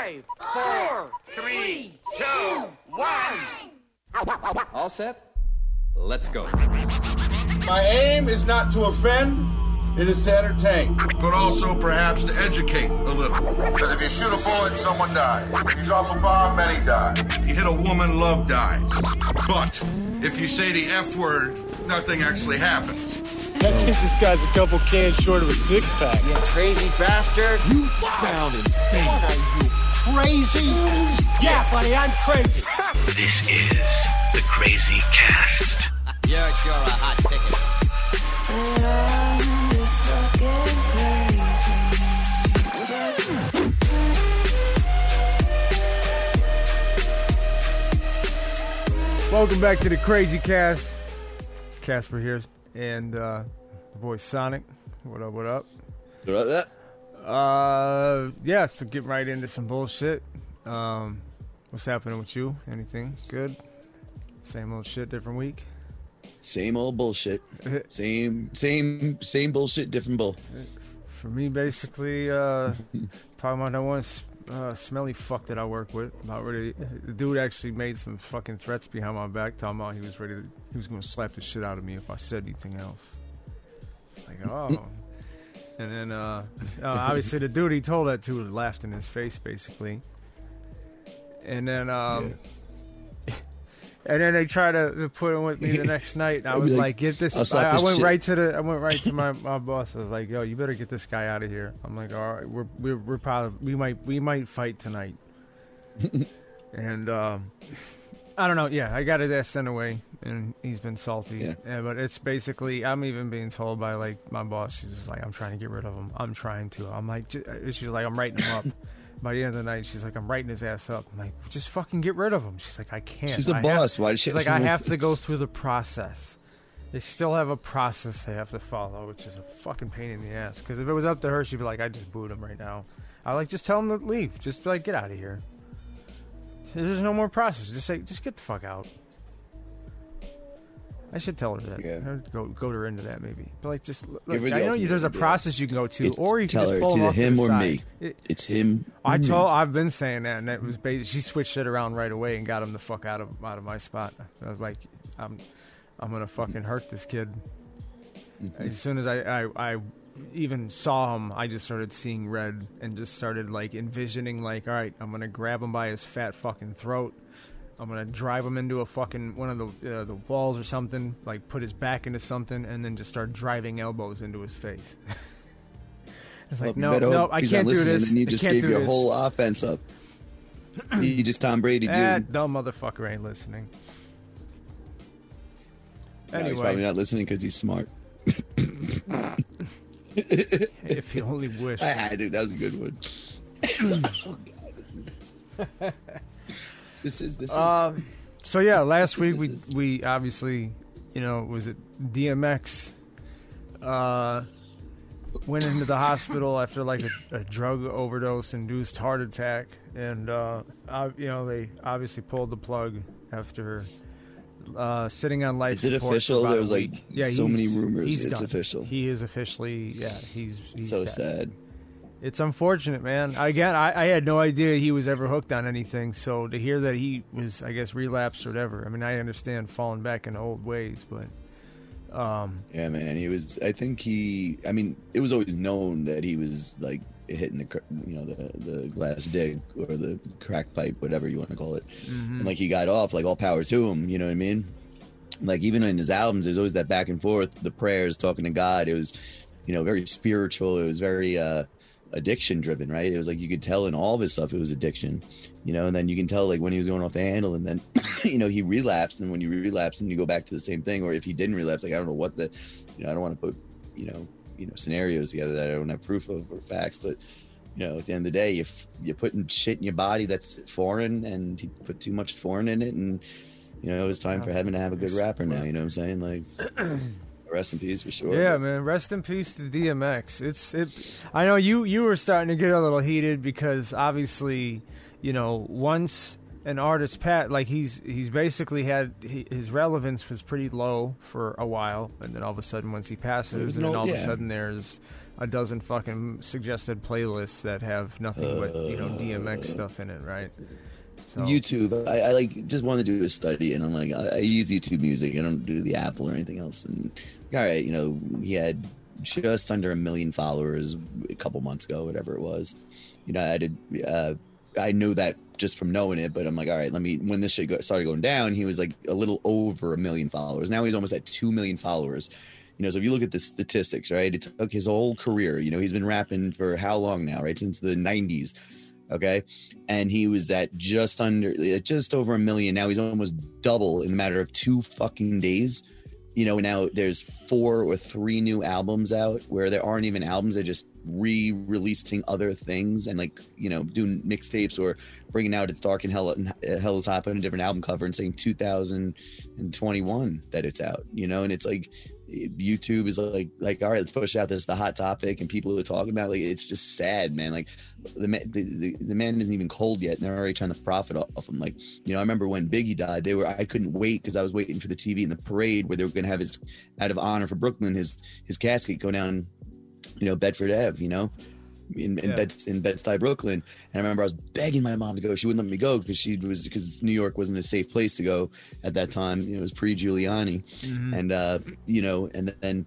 Five, four, three, two, one. All set? Let's go. My aim is not to offend, it is to entertain. but also perhaps to educate a little. Because if you shoot a bullet, someone dies. If you drop a bomb, many die. If you hit a woman, love dies. But if you say the F word, nothing actually happens. I think this guy's a couple cans short of a six pack. You crazy bastard. You sound insane. What are you, crazy? Yeah, buddy, I'm crazy. This is the KrayZ Cast. You're sure a hot ticket. Welcome back to the KrayZ Cast. Kasper here, and uh, the boy SoNyc. What up? What up? Uh, yeah. So get right into some bullshit. Um, what's happening with you? Anything good? Same old shit, different week. Same old bullshit. Same, same, same bullshit, different bull. For me, basically, uh, talking about that one uh, smelly fuck that I work with. About ready. The dude actually made some fucking threats behind my back, talking about he was ready. To, he was going to slap the shit out of me if I said anything else. It's like, oh. And then, uh, uh, obviously, the dude he told that to laughed in his face, basically. And then, um, and then they tried to put him with me the next night. And I was like, like, "Get this!" "I'll slap I, I this went shit." right to the. I went right to my, my boss. I was like, "Yo, you better get this guy out of here." I'm like, "All right, we're we're, we're probably we might we might fight tonight." and um, I don't know. Yeah, I got his ass sent away, and he's been salty. Yeah. but it's basically I'm even being told by like my boss. She's just like, "I'm trying to get rid of him. I'm trying to." I'm like, j- uh, she's like, "I'm writing him up." By the end of the night, she's like, "I'm writing his ass up." I'm like, "Just fucking get rid of him." She's like, "I can't." She's the I have- boss. Why does she- She's like, "I have to go through the process." They still have a process they have to follow, which is a fucking pain in the ass. Because if it was up to her, she'd be like, "I just boot him right now." I like just tell him to leave. Just like, "Get out of here." There's no more process. Just say, just get the fuck out. I should tell her that. Yeah. Go go her into that maybe. But like, just look, her I know you, there's a process you can go to, It's- or you can tell just her pull him either off to him the or side. me. It- It's him. I told I've been saying that, and it was ba- she switched it around right away and got him the fuck out of out of my spot. I was like, I'm I'm gonna fucking hurt this kid. Mm-hmm. As soon as I, I I even saw him, I just started seeing red and just started like envisioning like, all right, I'm gonna grab him by his fat fucking throat. I'm gonna drive him into a fucking one of the uh, the walls or something, like put his back into something, and then just start driving elbows into his face. it's like, no, no, I can't do this. And you just gave your this. whole offense up. you just Tom Brady, dude. That dumb motherfucker ain't listening. No, he's Anyway, probably not listening because he's smart. if you only wish. I think that was a good one. oh, God, this is. This is this is. Um, so yeah, last week we is- we obviously, you know, was it DMX? Uh, went into the hospital after like a, a drug overdose induced heart attack, and uh, I, you know they obviously pulled the plug after uh, sitting on life Is it official? There was, like, yeah, so many rumors. He's It's done. official. He is officially yeah. He's he's so dead. sad. It's unfortunate, man. Again, I, I had no idea he was ever hooked on anything. So to hear that he was, I guess, relapsed or whatever. I mean, I understand falling back in old ways, but um, Yeah, man. He was. I think he. I mean, it was always known that he was like hitting the, you know, the the glass dig or the crack pipe, whatever you want to call it. Mm-hmm. And like he got off, like all power to him. You know what I mean? Like even in his albums, there's always that back and forth, the prayers, talking to God. It was, you know, very spiritual. It was very uh addiction driven, right? It was like you could tell in all of his stuff it was addiction, you know. And then you can tell like when he was going off the handle, and then you know he relapsed. And when you relapse and you go back to the same thing, or if he didn't relapse, like I don't know what the, you know, I don't want to put, you know, you know scenarios together that I don't have proof of or facts, but you know, at the end of the day, if you're putting shit in your body that's foreign, and you put too much foreign in it, and you know, it's time for heaven to have a good rapper now. You know what I'm saying? Like, rest in peace for sure. yeah, man. Rest in peace to DMX. It's it. I know you you were starting to get a little heated because obviously, you know, once an artist pat like he's he's basically had he, his relevance was pretty low for a while and then all of a sudden once he passes and then all of a sudden there's a dozen fucking suggested playlists that have nothing but you know DMX stuff in it right so YouTube. I, I like just want to do a study, and I'm like, I, I use YouTube Music. I don't do the Apple or anything else. And all right, you know, he had just under a million followers a couple months ago, whatever it was. You know, I did. Uh, I knew that just from knowing it, but I'm like, all right, let me. When this shit go, started going down, he was like a little over a million followers. Now he's almost at two million followers. You know, so if you look at the statistics, right, it took his whole career. You know, he's been rapping for how long now, right? Since the '90s. Okay, and he was at just under, just over a million. Now he's almost double in a matter of two fucking days. You know, now there's four or three new albums out where there aren't even albums; they're just re-releasing other things and like you know doing mixtapes or bringing out "It's Dark and Hell and Hell is Hot" on a different album cover and saying 2021 that it's out. You know, and it's like YouTube is like like all right, let's push out this the hot topic and people are talking about it. like it's just sad, man. Like the the, the, the man isn't even cold yet, and they're already trying to profit off him. Like you know, I remember when Biggie died, they were I couldn't wait because I was waiting for the TV in the parade where they were going to have his out of honor for Brooklyn his his casket go down, you know, Bedford Ave, you know. In, in Yeah. Bed in Stuy, Brooklyn, and I remember I was begging my mom to go. She wouldn't let me go because she was because New York wasn't a safe place to go at that time. You know, it was pre Giuliani, and uh, you know, and then,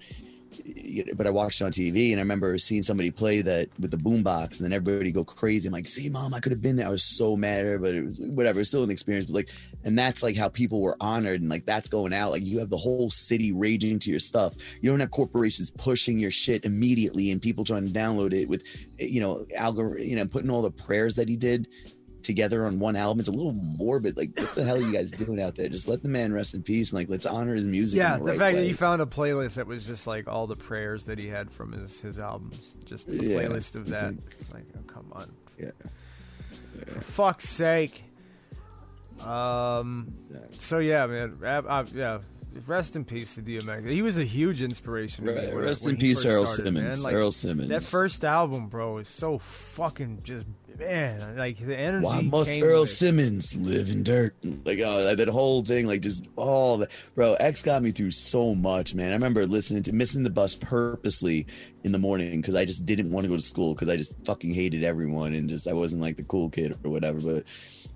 but I watched it on TV, and I remember seeing somebody play that with the boombox, and then everybody go crazy. I'm like, "See, mom, I could have been there." I was so mad at her, but it was whatever. It's still an experience, but like, and that's like how people were honored, and like that's going out. Like you have the whole city raging to your stuff. You don't have corporations pushing your shit immediately, and people trying to download it with, you know, algorithm, you know, putting all the prayers that he did together on one album. It's a little morbid. Like, what the hell are you guys doing out there? Just let the man rest in peace and like let's honor his music. yeah the the, right fact way. that you found a playlist that was just like all the prayers that he had from his his albums just a Yeah, playlist of it's that like- it's like oh come on Yeah. for fuck's sake um so yeah man I, I, yeah rest in peace to DMX he was a huge inspiration to me Right, rest in peace, Earl started, Simmons. Like, Earl Simmons. that first album bro is so fucking just man like the energy Why must Earl with- Simmons live in dirt? Like, oh, that, that whole thing, like, just all that. Bro, X got me through so much, man. I remember listening to missing the bus purposely in the morning because I just didn't want to go to school because I just fucking hated everyone and just I wasn't like the cool kid or whatever. But,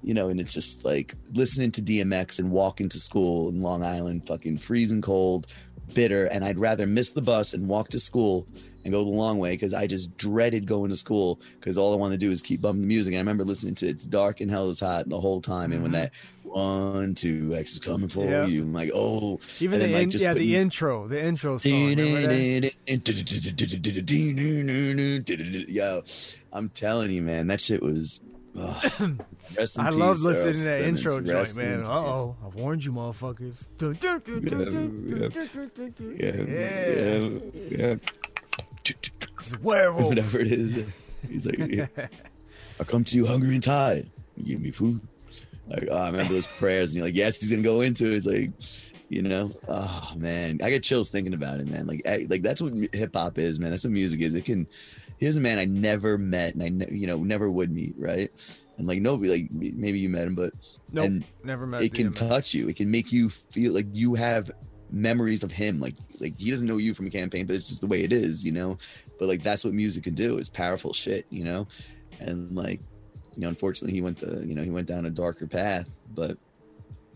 you know, and it's just like listening to DMX and walking to school in Long Island, fucking freezing cold, bitter. And I'd rather miss the bus and walk to school and go the long way because I just dreaded going to school because all I wanted to do is keep bumping the music. And I remember listening to "It's Dark and Hell is Hot" the whole time, and when that one, two, X is coming for Mm-hmm. You, I'm like, oh, even the like, in, yeah the intro the intro song? Yo, I'm telling you, man, that shit was. I love listening to that intro joint, man. Uh oh, I warned you, motherfuckers. Yeah, yeah, yeah. Werewolf. Whatever it is, he's like, yeah. I come to you hungry and tired. You give me food. Like oh, I remember those prayers, and you're like, yes, he's gonna go into. it. It's like you know, oh man, I get chills thinking about it, man. Like, I, like that's what hip hop is, man. That's what music is. It can. Here's a man I never met, and I, ne- you know, never would meet, right? And like nobody, like maybe you met him, but Nope, never met. it can touch you. It can make you feel like you have memories of him. Like like he doesn't know you from a campaign, but it's just the way it is, you know. But like that's what music can do. It's powerful shit, you know. And like you know, unfortunately, he went the you know he went down a darker path, but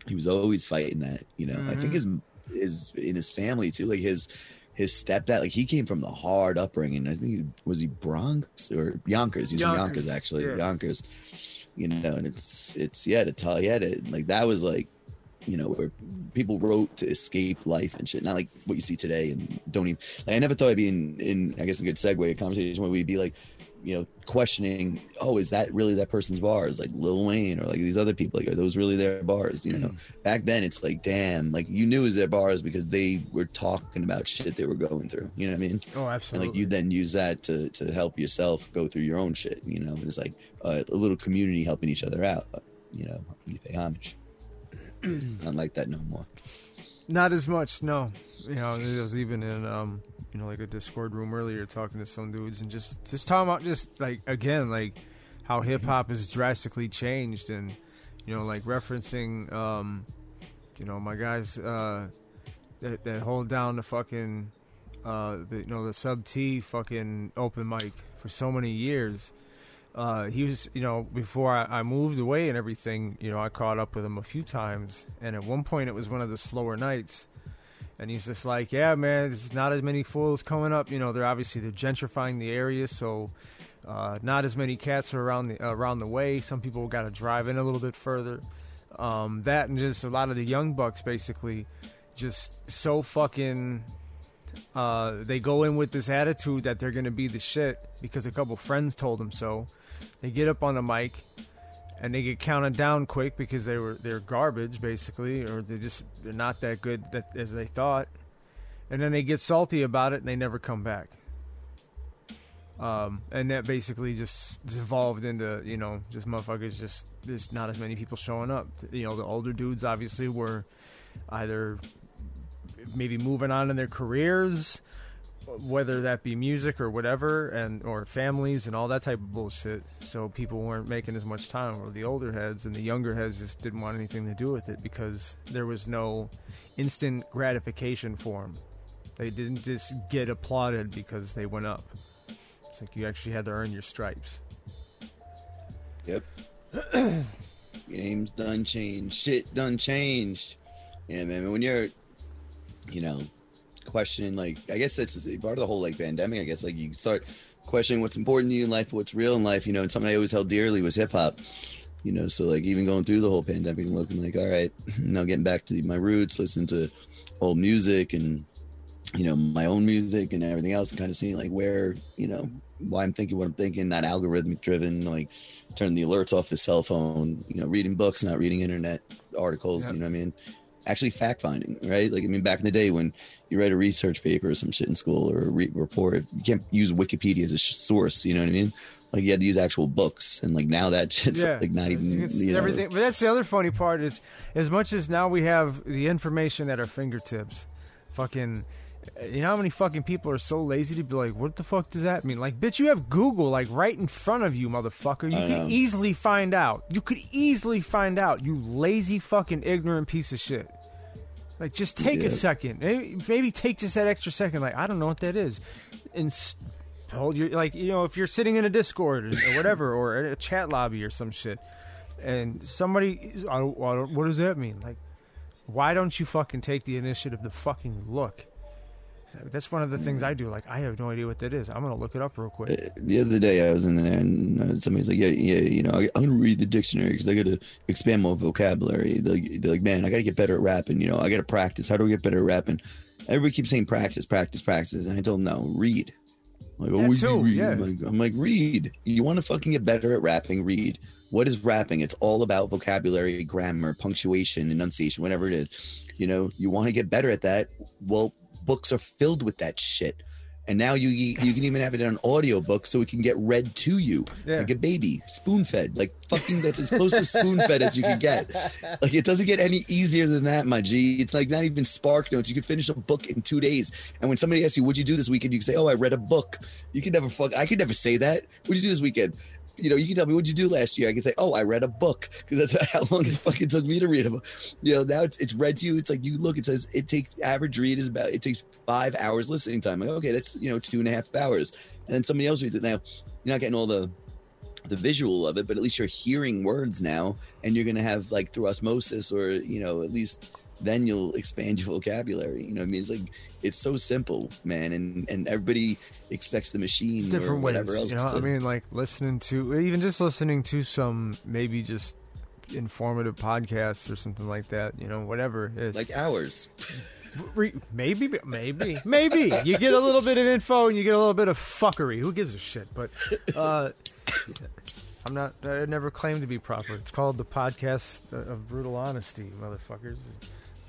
he was always fighting that. You know, I think mm-hmm. his is in his family too. Like his his stepdad, like he came from the hard upbringing. I think he, was he Bronx or Yonkers. He's Yonkers, Yonkers actually. yeah. Yonkers. You know, and it's it's yeah to tell yeah to like that was like you know where people wrote to escape life and shit. Not like what you see today and don't even. Like, I never thought I'd be in in I guess a good segue a conversation where we'd be like you know, questioning, oh, is that really that person's bars? Like Lil Wayne or like these other people, like are those really their bars? You know, back then it's like, damn, like you knew it was their bars because they were talking about shit they were going through. You know what I mean? Oh, And absolutely. like you then use that to to help yourself go through your own shit. You know, it's like uh, a little community helping each other out. You know, you pay homage. Not like that no more. Not as much, no. You know, it was even in um, you know, like a Discord room earlier talking to some dudes and just just talking about just like again, like how hip hop has drastically changed and You know, like referencing, um, you know, my guys uh, that, that hold down the fucking, uh, the, you know, the sub T fucking open mic for so many years. Uh, he was, you know, before I, I moved away and everything, you know, I caught up with him a few times, and at one point it was one of the slower nights, and he's just like, "Yeah, man, there's not as many fools coming up. You know, they're obviously they're gentrifying the area, so uh, not as many cats are around the around the way. Some people got to drive in a little bit further. Um, that and just a lot of the young bucks, basically, just so fucking. Uh, they go in with this attitude that they're gonna be the shit because a couple friends told them so. They get up on the mic and they get counted down quick because they were they're garbage basically, or they just they're not that good that, as they thought. And then they get salty about it and they never come back. Um, and that basically just evolved into you know just motherfuckers just there's not as many people showing up. You know the older dudes obviously were either maybe moving on in their careers whether that be music or whatever and or families and all that type of bullshit so people weren't making as much time or the older heads and the younger heads just didn't want anything to do with it because there was no instant gratification for them they didn't just get applauded because they went up it's like you actually had to earn your stripes Yep. Games done changed. Shit done changed. Yeah, man. When you're, you know, questioning, like, I guess that's part of the whole, like, pandemic. I guess, like, you start questioning what's important to you in life, what's real in life, you know, and something I always held dearly was hip hop. You know, so, like, even going through the whole pandemic and looking like, all right, now getting back to my roots, listening to old music and, you know, my own music and everything else, and kind of seeing, like, where, you know, why I'm thinking what I'm thinking, not algorithmic driven, like turning the alerts off the cell phone, you know, reading books, not reading internet articles, Yep. you know what I mean? Actually fact finding, right? Like, I mean, back in the day when you write a research paper or some shit in school or a re- report, you can't use Wikipedia as a sh- source, you know what I mean? Like, you had to use actual books. And like now that shit's like not even, It's you know, everything. But that's the other funny part is, as much as now we have the information at our fingertips, fucking, you know how many fucking people are so lazy to be like, what the fuck does that mean? Like, bitch, you have Google like right in front of you, motherfucker. You I could know. easily find out. You could easily find out. You lazy fucking ignorant piece of shit. Like, just take Yeah. a second. Maybe, maybe take just that extra second. Like, I don't know what that is, and. s hold your like you know if you're sitting in a discord or whatever or a chat lobby or some shit and somebody I don't, I don't- what does that mean like why don't you fucking take the initiative to fucking look that's one of the things i do like i have no idea what that is i'm gonna look it up real quick the other day I was in there and uh, somebody's like, yeah, yeah, you know, I, I'm gonna read the dictionary because I got to expand my vocabulary. They're, like- they're like, man, I got to get better at rapping. You know, I got to practice. How do I get better at rapping? Everybody keeps saying practice, practice, practice, and I told them no, read. Like, That oh, read. yeah. I'm, like, I'm like, read. You want to fucking get better at rapping? Read. What is rapping? It's all about vocabulary, grammar, punctuation, enunciation, whatever it is. You know, you want to get better at that. Well, books are filled with that shit. And now you you can even have it in an audio book so it can get read to you Yeah. like a baby, spoon fed, like fucking that's as close to spoon fed as you can get. Like it doesn't get any easier than that, my G. It's like not even Spark Notes. You can finish a book in two days. And when somebody asks you, "What'd you do this weekend?" you can say, "Oh, I read a book." You can never fuck. I could never say that. What'd you do this weekend? You know, you can tell me what'd you do last year. I can say, "Oh, I read a book," because that's how long it fucking took me to read a book. You know, now it's it's read to you. It's like you look. It says it takes average read is about it takes five hours listening time. Like, okay, that's you know two and a half hours. And then somebody else reads it. Now you're not getting all the the visual of it, but at least you're hearing words now, and you're gonna have like through osmosis, or you know, at least then you'll expand your vocabulary. You know, what I mean, it's like it's so simple, man, and and everybody expects the machine it's or different ways whatever else. you know to, i mean like listening to even just listening to some maybe just informative podcasts or something like that you know whatever like ours. Maybe, maybe, maybe you get a little bit of info and you get a little bit of fuckery. Who gives a shit? But uh, I'm not. I never claimed to be proper. It's called the podcast of brutal honesty, motherfuckers.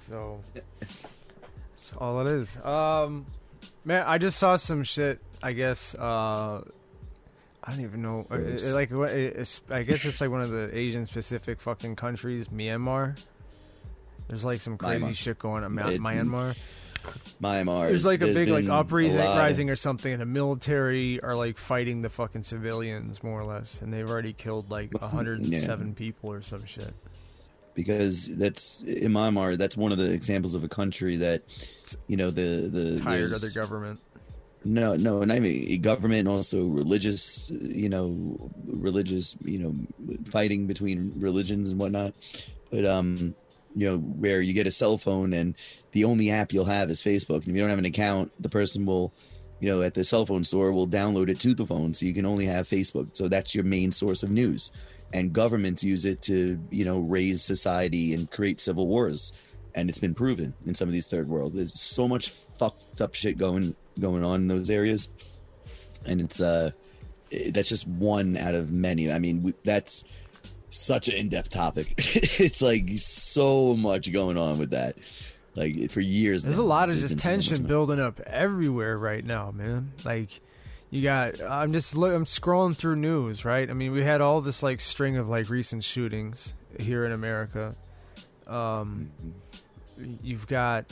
So that's all it is. Um, man, I just saw some shit. I guess. Uh, I don't even know. Gross. uh, like, what- it's, I guess it's like one of the Asian specific fucking countries, Myanmar. There's like some crazy Myanmar. shit going on. It- Myanmar. Myanmar. There's like a there's big like uprising a lot of- rising or something, and the military are like fighting the fucking civilians more or less, and they've already killed like 107 people or some shit. Because that's in my mind that's one of the examples of a country that you know the the Tired of there's- the government. no, no, not even government, and also religious, you know, religious, you know, fighting between religions and whatnot. But um, you know, where you get a cell phone and the only app you'll have is Facebook, and if you don't have an account, the person will, you know, at the cell phone store will download it to the phone, so you can only have Facebook. So that's your main source of news, and governments use it to, you know, raise society and create civil wars. And it's been proven in some of these third worlds. There's so much fucked up shit going going on in those areas, and it's uh that's just one out of many. I mean, we, that's such an in-depth topic. it's like so much going on with that. Like for years, There's a lot of just been so tension building up everywhere right now, man. Like you got I'm just I'm scrolling through news, right? I mean, we had all this like string of like recent shootings here in America. Um you've got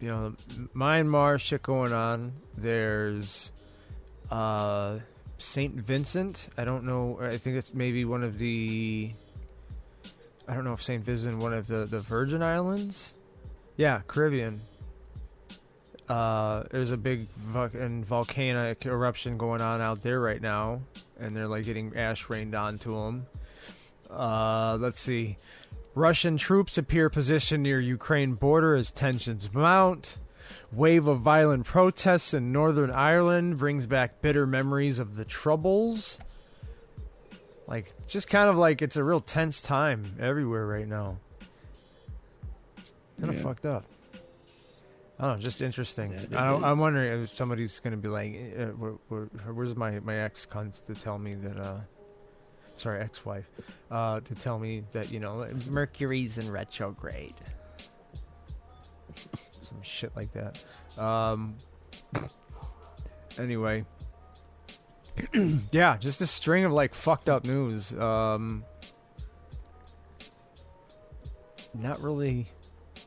you know Myanmar shit going on. There's uh St. Vincent. I don't know. I think it's maybe one of the I don't know if St. Vincent one of the the Virgin Islands. Yeah, Caribbean. Uh, there's a big fucking volcanic eruption going on out there right now, and they're like getting ash rained onto them. Uh, let's see. Russian troops appear positioned near Ukraine border as tensions mount. Wave of violent protests in Northern Ireland brings back bitter memories of the Troubles. Like, just kind of like it's a real tense time everywhere right now. Kind of Yeah. fucked up. I don't know, just interesting. I, I'm wondering if somebody's going to be like, uh, where, where, where's my, my ex cunt to tell me that, uh, sorry, ex wife, uh, to tell me that, you know, Mercury's in retrograde. Some shit like that. Um, anyway. yeah, just a string of like fucked up news. Um, not really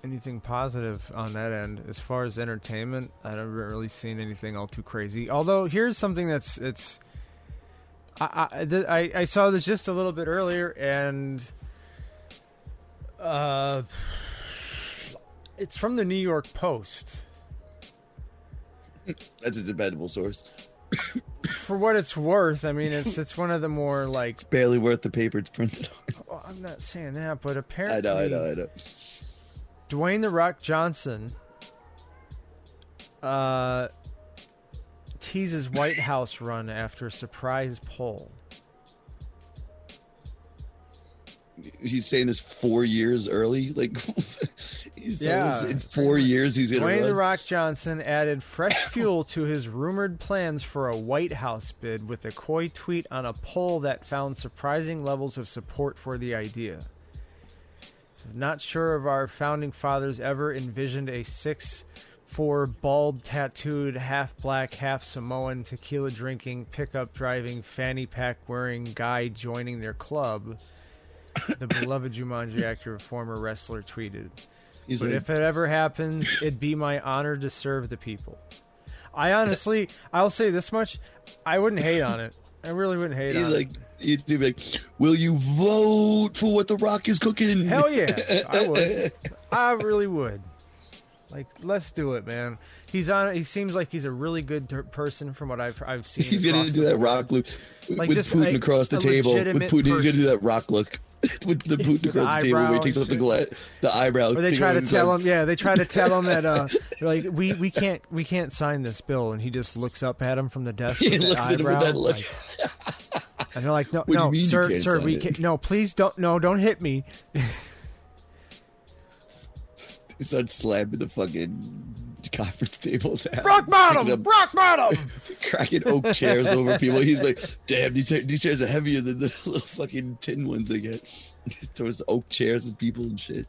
anything positive on that end as far as entertainment. I haven't really seen anything all too crazy. Although here's something that's it's. I I, th- I I saw this just a little bit earlier and. Uh, it's from the New York Post. That's a dependable source. For what it's worth, I mean, it's it's one of the more like. It's barely worth the paper it's printed on. Well, I'm not saying that, but apparently, I know, I know, I know. Dwayne the Rock Johnson uh, teases White House run after a surprise poll. He's saying this four years early. Like, he's Yeah. yeah. in four years he's gonna Dwayne run. the Rock Johnson added fresh fuel to his rumored plans for a White House bid with a coy tweet on a poll that found surprising levels of support for the idea. Says, Not sure if our founding fathers ever envisioned a six four bald tattooed half black half Samoan tequila drinking pickup driving fanny pack wearing guy joining their club. The beloved Jumanji actor, former wrestler, tweeted. He's But like, if it ever happens, it'd be my honor to serve the people. I honestly, I'll say this much: I wouldn't hate on it. I really wouldn't hate he's on like, it. He's doing like, will you vote for what the Rock is cooking? Hell yeah, I would. I really would. Like, let's do it, man. He's on. He seems like he's a really good ter- person from what I've I've seen. He's gonna do that rock look Like, with just Putin across the table. With Putin, he's gonna do that rock look with the Putin the across the table where he takes off the gla- the eyebrow. Or they try to tell him, yeah, they try to tell him that uh, like we we can't we can't sign this bill, and he just looks up at him from the desk He looks at him with that look. like- and they're like, no, What do you no, sir, sir, we can't, no, please don't, no, don't hit me. He starts slamming the fucking conference table down. Rock bottom, up- rock bottom. cracking oak chairs over people. He's like, damn, these, these chairs are heavier than the little fucking tin ones they get. Throws oak chairs at people and shit.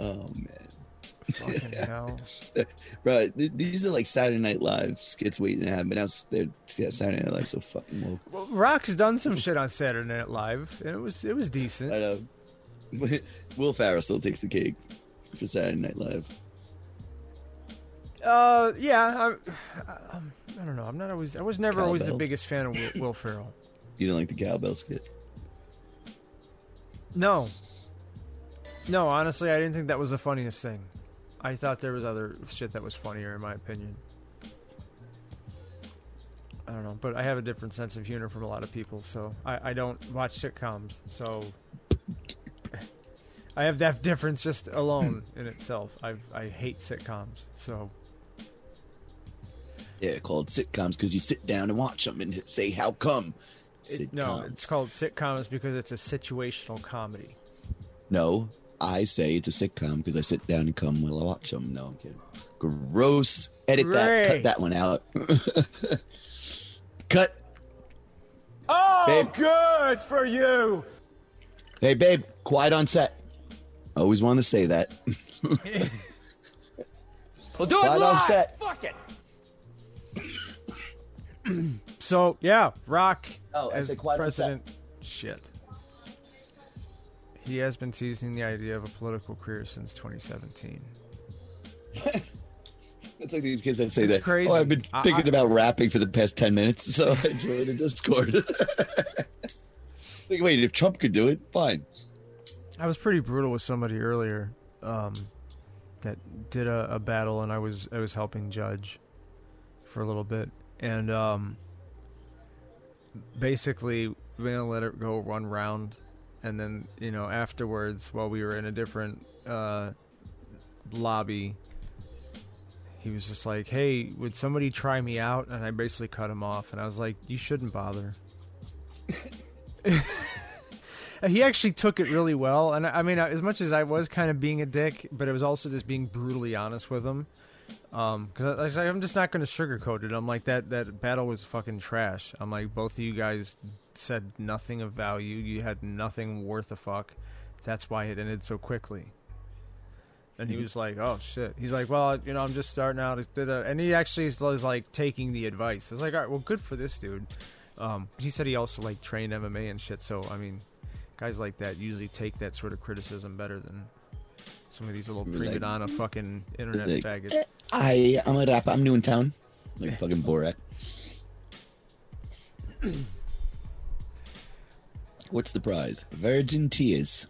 Oh, man. Fucking hell. Right, th- these are like Saturday Night Live skits waiting to happen. But now they're yeah, Saturday Night Live so fucking woke. Well, Rock's done some shit on Saturday Night Live, and it was it was decent. I know. Will Ferrell still takes the cake for Saturday Night Live. Uh, yeah, I, I, I don't know. I'm not always. I was never always the biggest fan of Will, Will Ferrell. You don't like the cowbell skit? No, No, honestly, I didn't think that was the funniest thing. I thought there was other shit that was funnier, in my opinion. I don't know, but I have a different sense of humor from a lot of people, so I, I don't watch sitcoms. So I have that difference just alone in itself. I I hate sitcoms, so Yeah, called sitcoms because you sit down and watch them and say, "How come?" it, no, it's called sitcoms because it's a situational comedy. No, I say it's a sitcom because I sit down and come while I watch them. No, I'm kidding. Gross. Edit that. Cut that one out. Cut. Oh, Babe. good for you. Hey, babe. Quiet on set. Always wanted to say that. We'll do it Quiet on live. set. Fuck it. So yeah, Rock Oh, as said quiet on set. president. Shit. He has been teasing the idea of a political career since 2017. It's like these kids that say It's that. crazy. Oh, I've been thinking I- about rapping for the past ten minutes, so I joined the Discord. like, wait, if Trump could do it, fine. I was pretty brutal with somebody earlier um, that did a, a battle, and I was I was helping judge for a little bit, and um, basically we're gonna let it go one round, and then you know afterwards, while we were in a different uh, lobby, he was just like, "Hey, would somebody try me out?" And I basically cut him off, and I was like, "You shouldn't bother." He actually took it really well, and I mean, as much as I was kind of being a dick, but it was also just being brutally honest with him. Um, because I'm just not going to sugarcoat it. I'm like that that battle was fucking trash. I'm like both of you guys said nothing of value. You had nothing worth a fuck. That's why it ended so quickly. And he was like, "Oh shit." He's like, "Well, you know, I'm just starting out." And he actually was like taking the advice. I was like, "All right, well, good for this dude." Um, he said he also like trained MMA and shit. So I mean, guys like that usually take that sort of criticism better than some of these little Like- prima donna fucking internet Like, faggots. I, I'm a rapper. I'm new in town. Like fucking Borat. What's the prize? Virgin tears.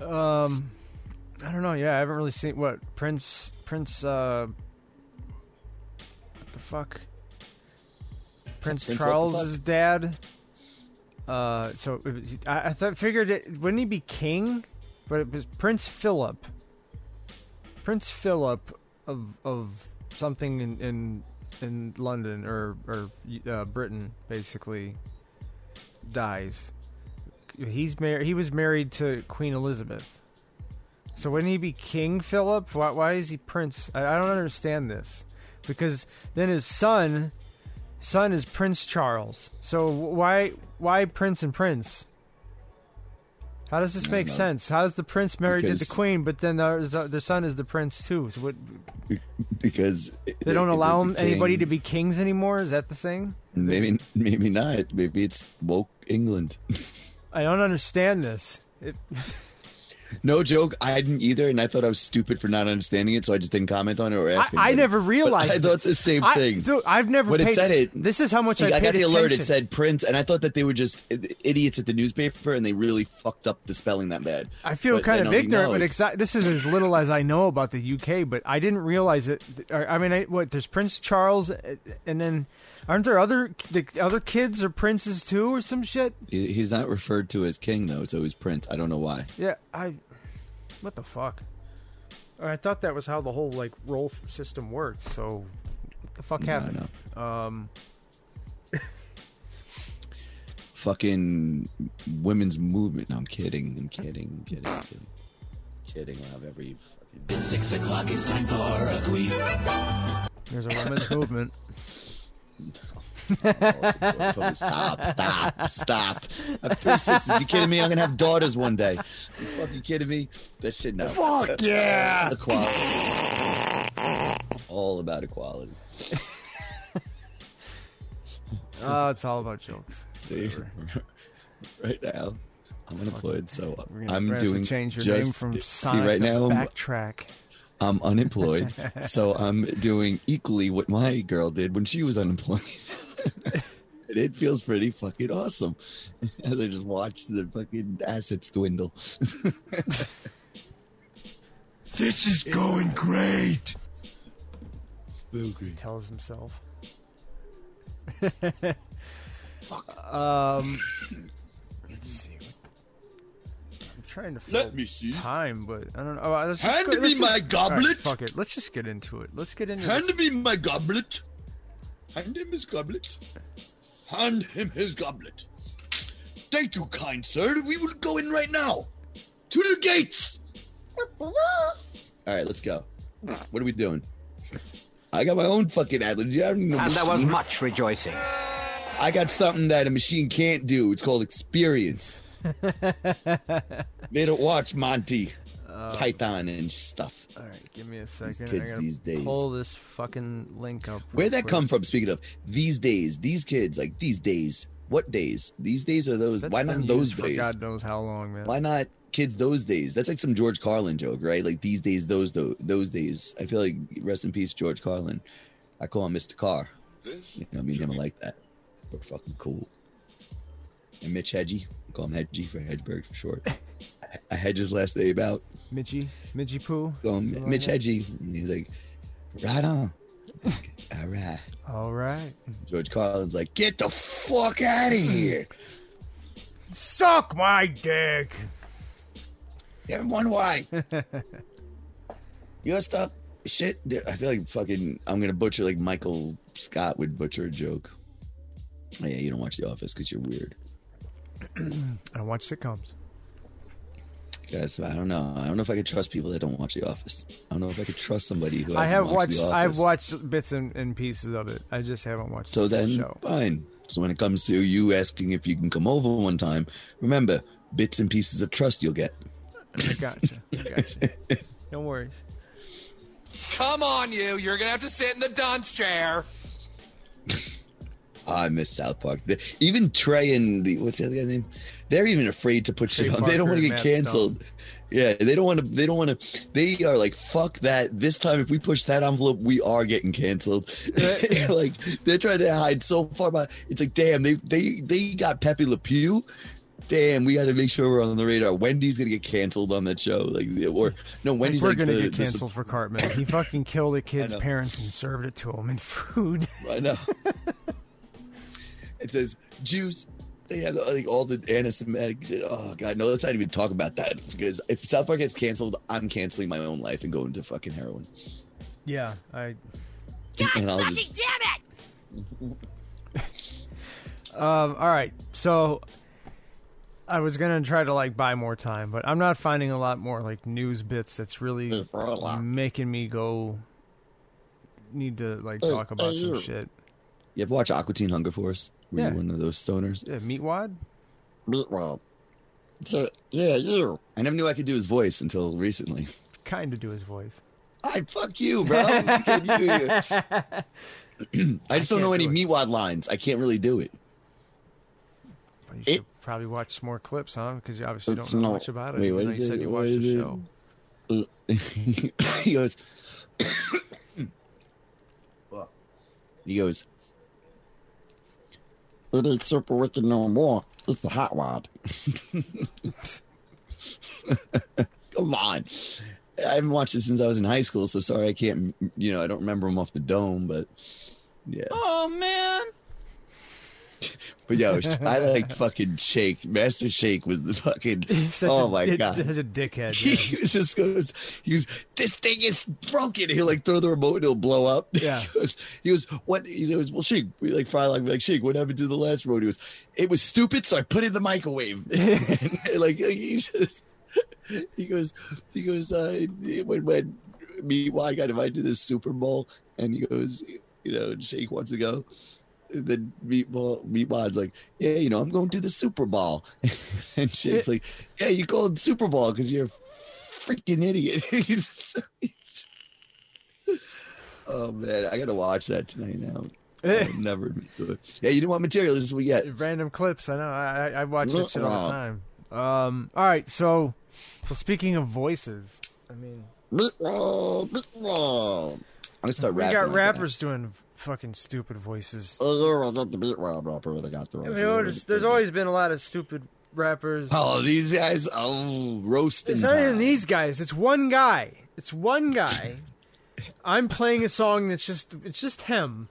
Um, I don't know. Yeah, I haven't really seen what Prince Prince. uh What the fuck? Prince, Prince Charles's dad. Uh, so was, I, I thought figured it wouldn't he be king, but it was Prince Philip. Prince Philip of of something in in, in London or or uh, Britain basically dies. He's married. He was married to Queen Elizabeth. So wouldn't he be King Philip? Why, why is he Prince? I, I don't understand this. Because then his son, son is Prince Charles. So why why Prince and Prince? How does this make know. sense? How is the prince married to the queen, but then the, the son is the prince too? So what, Because they don't allow him, anybody to be kings anymore? Is that the thing? Maybe, maybe not. Maybe it's woke England. I don't understand this. It, No joke. I didn't either, and I thought I was stupid for not understanding it, so I just didn't comment on it or I, ask. I anybody. never But realized. I thought this. the same I- thing. dude, I've never. When it said it- this is how much I I, got the alert. It said Prince, and I thought that they were just idiots at the newspaper, and they really fucked up the spelling that bad. I feel But kind of ignorant, no, but it's- this is as little as I know about the UK. But I didn't realize it. I mean, I, what? There's Prince Charles, uh, and then aren't there other the other kids or princes too, or some shit? he- he's not referred to as king though. It's always Prince. I don't know why. Yeah, I. What the fuck? I thought that was how the whole like role th- system worked. So, what the fuck No, happened? Um, Fucking women's movement. No, I'm kidding. I'm kidding. I'm kidding. I'm kidding. kidding. I'll have every fucking. Six o'clock, it's time for a queef. there's a women's movement. Stop, stop, stop. I have three sisters. You kidding me? I'm gonna have daughters one day. You fucking kidding me? That shit no. Fuck yeah! Equality. All about equality. Oh, it's all about jokes. See, right now, I'm unemployed, so I'm we're gonna have to doing change your just name from see right to now. I'm- Backtrack. I'm unemployed, so I'm doing equally what my girl did when she was unemployed. It feels pretty fucking awesome as I just watch the fucking assets dwindle. This is going great. Still great. tells himself. Fuck. Um, let's see. I'm trying to Let me see. time, but I don't know. Oh, let's just Hand go- me let's my just- all right, goblet. fuck it. Let's just get into it. Let's get into it. Hand this. me my goblet. Hand him his goblet. Hand him his goblet. Thank you, kind sir. We will go in right now. To the gates. All right, let's go. What are we doing? I got my own fucking ad lib. You have no And there was much rejoicing. I got something that a machine can't do. It's called experience. they don't watch Monty oh. Python and stuff. All right, give me a second. These kids I these days. pull this fucking link up. Where'd real that come from? Speaking of these days, these kids, like these days. What days? These days are those? That's why not those days? God knows how long, man. Why not kids those days? That's like some George Carlin joke, right? Like these days, those those, those days. I feel like rest in peace, George Carlin. I call him Mr. Carr. You know, me and him like that. We're fucking cool. And Mitch Hedgie, I call him Hedgie for Hedgeberg for short. I hedge his last name out. Mitchie, Mitchie Poo. Go Something Mitch like? Hedgie. And he's like, right on. All right. All right. George Carlin's like, get the fuck out of here. Suck my dick. You ever wonder why? Your stuff, shit. I feel like fucking. I'm gonna butcher like Michael Scott would butcher a joke. Oh, yeah, you don't watch The Office because you're weird, I don't watch sitcoms. guys. I don't know. I don't know if I could trust people that don't watch The Office. I don't know if I could trust somebody who. I hasn't have watched. watched. The I've watched bits and, and pieces of it. I just haven't watched. So the full then, show. fine. So when it comes to you asking if you can come over one time, remember bits and pieces of trust you'll get. I gotcha. I gotcha. no worries. Come on, you. You're going to have to sit in the dunce chair. Oh, I miss South Park. The, even Trey and the what's the other guy's name? They're even afraid to put Trey shit on. They don't want to get Matt canceled. Yeah, they don't want to. They don't want to. They are like, fuck that. This time, if we push that envelope, we are getting canceled. like they're trying to hide so far, but it's like, damn, they they they got Pepe Le Pew. Damn, we got to make sure we're on the radar. Wendy's gonna get canceled on that show, like, or no, Wendy's we're like gonna the- get the- canceled for Cartman. He fucking killed a kid's parents and served it to him in food. I know. it says Jews. They have like all the anti-Semitic. Oh god, no! Let's not even talk about that because if South Park gets canceled, I'm canceling my own life and going to fucking heroin. yeah, I. and I'll just, Um. All right. So, I was gonna try to like buy more time, but I'm not finding a lot more like news bits that's really making me go. Need to like talk about some shit. you ever watch Aqua Teen Hunger Force? Were Yeah. you one of those stoners? Yeah, Meatwad. Meatwad. Yeah, yeah, you. I never knew I could do his voice until recently. Kind of do his voice. I fuck you, bro. Can you do your- I just don't know any can't Meatwad lines. I can't really do it. But you should probably watch some more clips, huh? Because you obviously don't know not- much about it. wait, even what though is you said you What watched the it? show. he goes he goes it ain't super wicked no more. It's a hot rod. Come on. I haven't watched it since i was in high school so sorry i can't you know i don't remember them off the dome but yeah. Oh, man. but yo i like fucking shake master shake was the fucking Such oh a, my it- god such a dickhead. he yeah. was just goes, he was, this thing is broken. He'll like throw the remote and it'll blow up. Yeah. he, goes, he goes, what? He goes, well, Shake, we like Frylock, like, Shake, what happened to the last remote? He goes, it was stupid, so I put it in the microwave. like, he just, he goes, he goes, uh, when, when me, why I got invited to this Super Bowl, and he goes, you know, Shake wants to go. Then Meatball, Meatball's like, yeah, you know, I'm going to the Super Bowl. and Shake's like, yeah, you called Super Bowl because you're a freaking idiot. Oh man, I gotta watch that tonight now. I'll never admit to it. Yeah, you didn't want material. This is what we get. Random clips. I know. I I, I watch that shit all the time. Um. All right. So, well, speaking of voices, I mean. I'm gonna start we got like rappers doing fucking stupid voices. Oh, the beat wild rapper that got the I mean, there's, there's always been a lot of stupid rappers. Oh, these guys, oh, roasting. It's not even these guys. It's one guy. It's one guy. I'm playing a song that's just it's just him.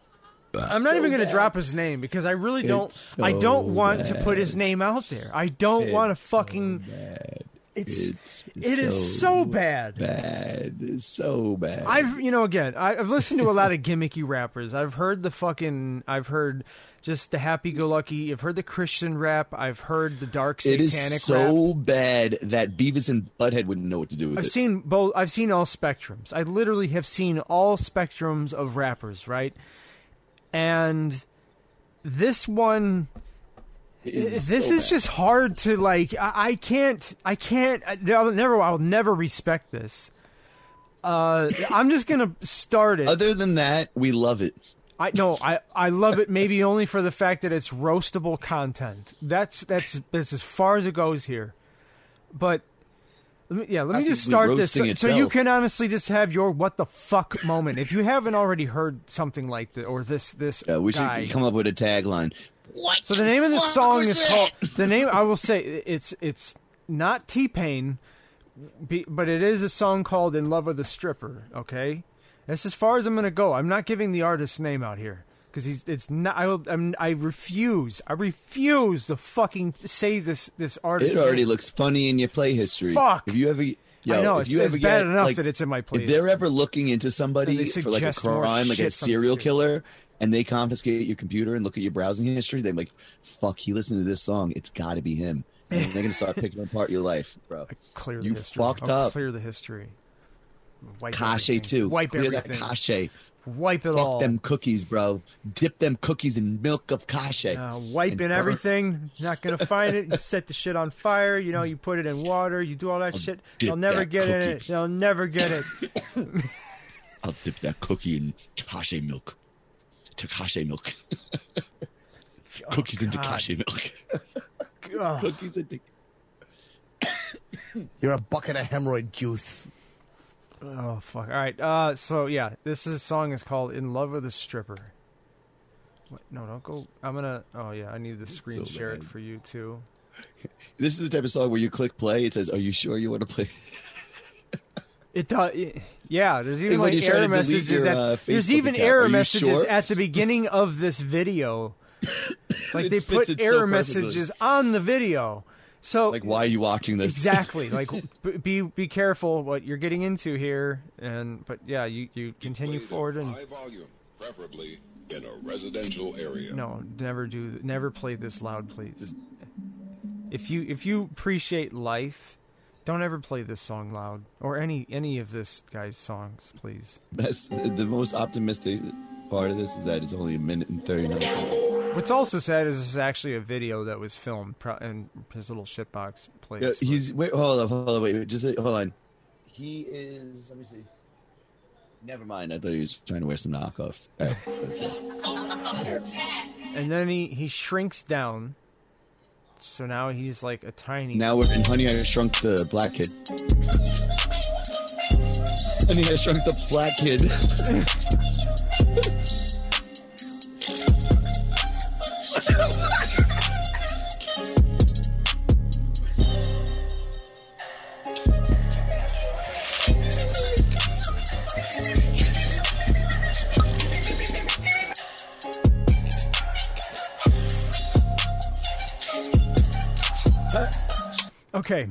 I'm not so even going to bad. drop his name because I really don't. It's I don't want to put his name out there. I don't want to fucking. Bad. It's It's it is so bad. bad. It's so bad. I've you know again I- I've listened to a lot of gimmicky rappers. I've heard the fucking I've heard just the happy go lucky. I've heard the Christian rap. I've heard the dark it satanic is so rap. bad that Beavis and Butthead wouldn't know what to do with I've it. seen both. I've seen all spectrums. I literally have seen all spectrums of rappers, right? And this one, It's this so is just hard to like. I, I can't. I can't. I- I'll never. I'll never respect this. Uh, I'm just gonna start it. Other than that, we love it. I no, I I love it maybe only for the fact that it's roastable content. That's that's that's as far as it goes here. But let me, yeah, let me just start this so, so you can honestly just have your what the fuck moment. If you haven't already heard something like that or this this Yeah, we guy. should come up with a tagline. What? So the name of the song is called the name. I will say it's it's not T Pain, but it is a song called "In Love with a Stripper." Okay, that's as far as I'm gonna go. I'm not giving the artist's name out here because he's it's not. I will. I'm, I refuse. I refuse to fucking say this this artist. It already looks funny in your play history. Fuck. If you ever, yo, I know, if it's- you it's ever bad get, enough like, that it's in my play. If they're ever looking into somebody for like a crime, like a shit from the serial killer, and they confiscate your computer and look at your browsing history, they're like, "Fuck, he listened to this song. It's got to be him." And they're gonna start picking apart your life, bro. clear the you history. fucked I'll up. Clear the history. Wipe everything. too. Wipe Clear everything. that cache. Wipe it Fuck all. them cookies, bro. Dip them cookies in milk of cache. Uh, wiping everything. Not gonna find it. You set the shit on fire. You know, you put it in water. You do all that shit. dip They'll never get in it. They'll never get it. I'll dip that cookie in cache milk. Takashi milk. Cookies into Oh, God. milk. Ugh. Cookies into. You're a bucket of hemorrhoid juice. Oh fuck! All right. Uh, so yeah, this is, song is called "In Love with a Stripper." What? No, don't go. I'm gonna. Oh yeah, I need the screen so share it bad. for you too. This is the type of song where you click play. It says, "Are you sure you want to play?" It does. Yeah, there's even like error to delete messages. your, at, uh, there's even account, error messages sure? at the beginning of this video. Like they put it so error messages on the video. So Like, why are you watching this? exactly like be be careful what you're getting into here and but yeah you you continue forward and high volume, preferably in a residential area. no never do never play this loud please if you if you appreciate life don't ever play this song loud or any any of this guy's songs please Best, the most optimistic part of this is that it's only a minute and thirty nine seconds. what's also sad is this is actually a video that was filmed pro- in his little shitbox place Yeah, he's wait. Hold on. Hold on. Wait. wait, Just hold on. He is. Let me see. Never mind. I thought he was trying to wear some knockoffs. Right, and then he he shrinks down so now he's like a tiny Now we're in Honey I Shrunk the Black Kid. Honey I Shrunk the Black Kid. okay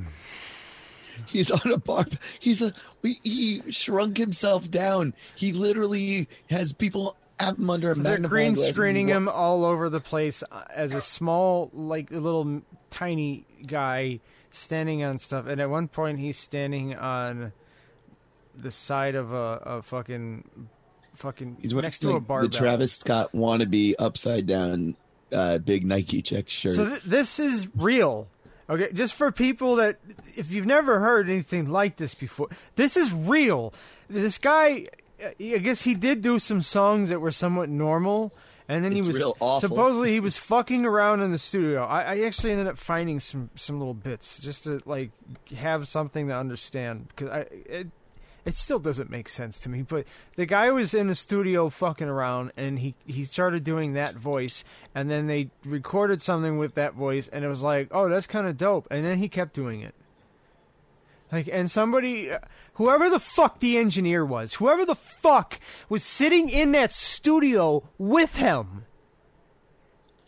He's on a bar. He's a. He, he shrunk himself down. He literally has people have him under a So they're green screening wa- him all over the place uh, as a small, like a little tiny guy standing on stuff. And at one point, he's standing on the side of a, a fucking, fucking He's next to a barbell. the Travis Scott wannabe upside down uh, big Nike check shirt. So th- this is real. Okay, just for people that if you've never heard anything like this before, this is real. This guy, I guess he did do some songs that were somewhat normal, and then It's he was real awful. supposedly he was fucking around in the studio. I, I actually ended up finding some some little bits just to like have something to understand because I. It, It still doesn't make sense to me, but the guy was in the studio fucking around and he he started doing that voice and then they recorded something with that voice and it was like, "Oh, that's kind of dope." And then he kept doing it. Like and somebody uh, whoever the fuck the engineer was, whoever the fuck was sitting in that studio with him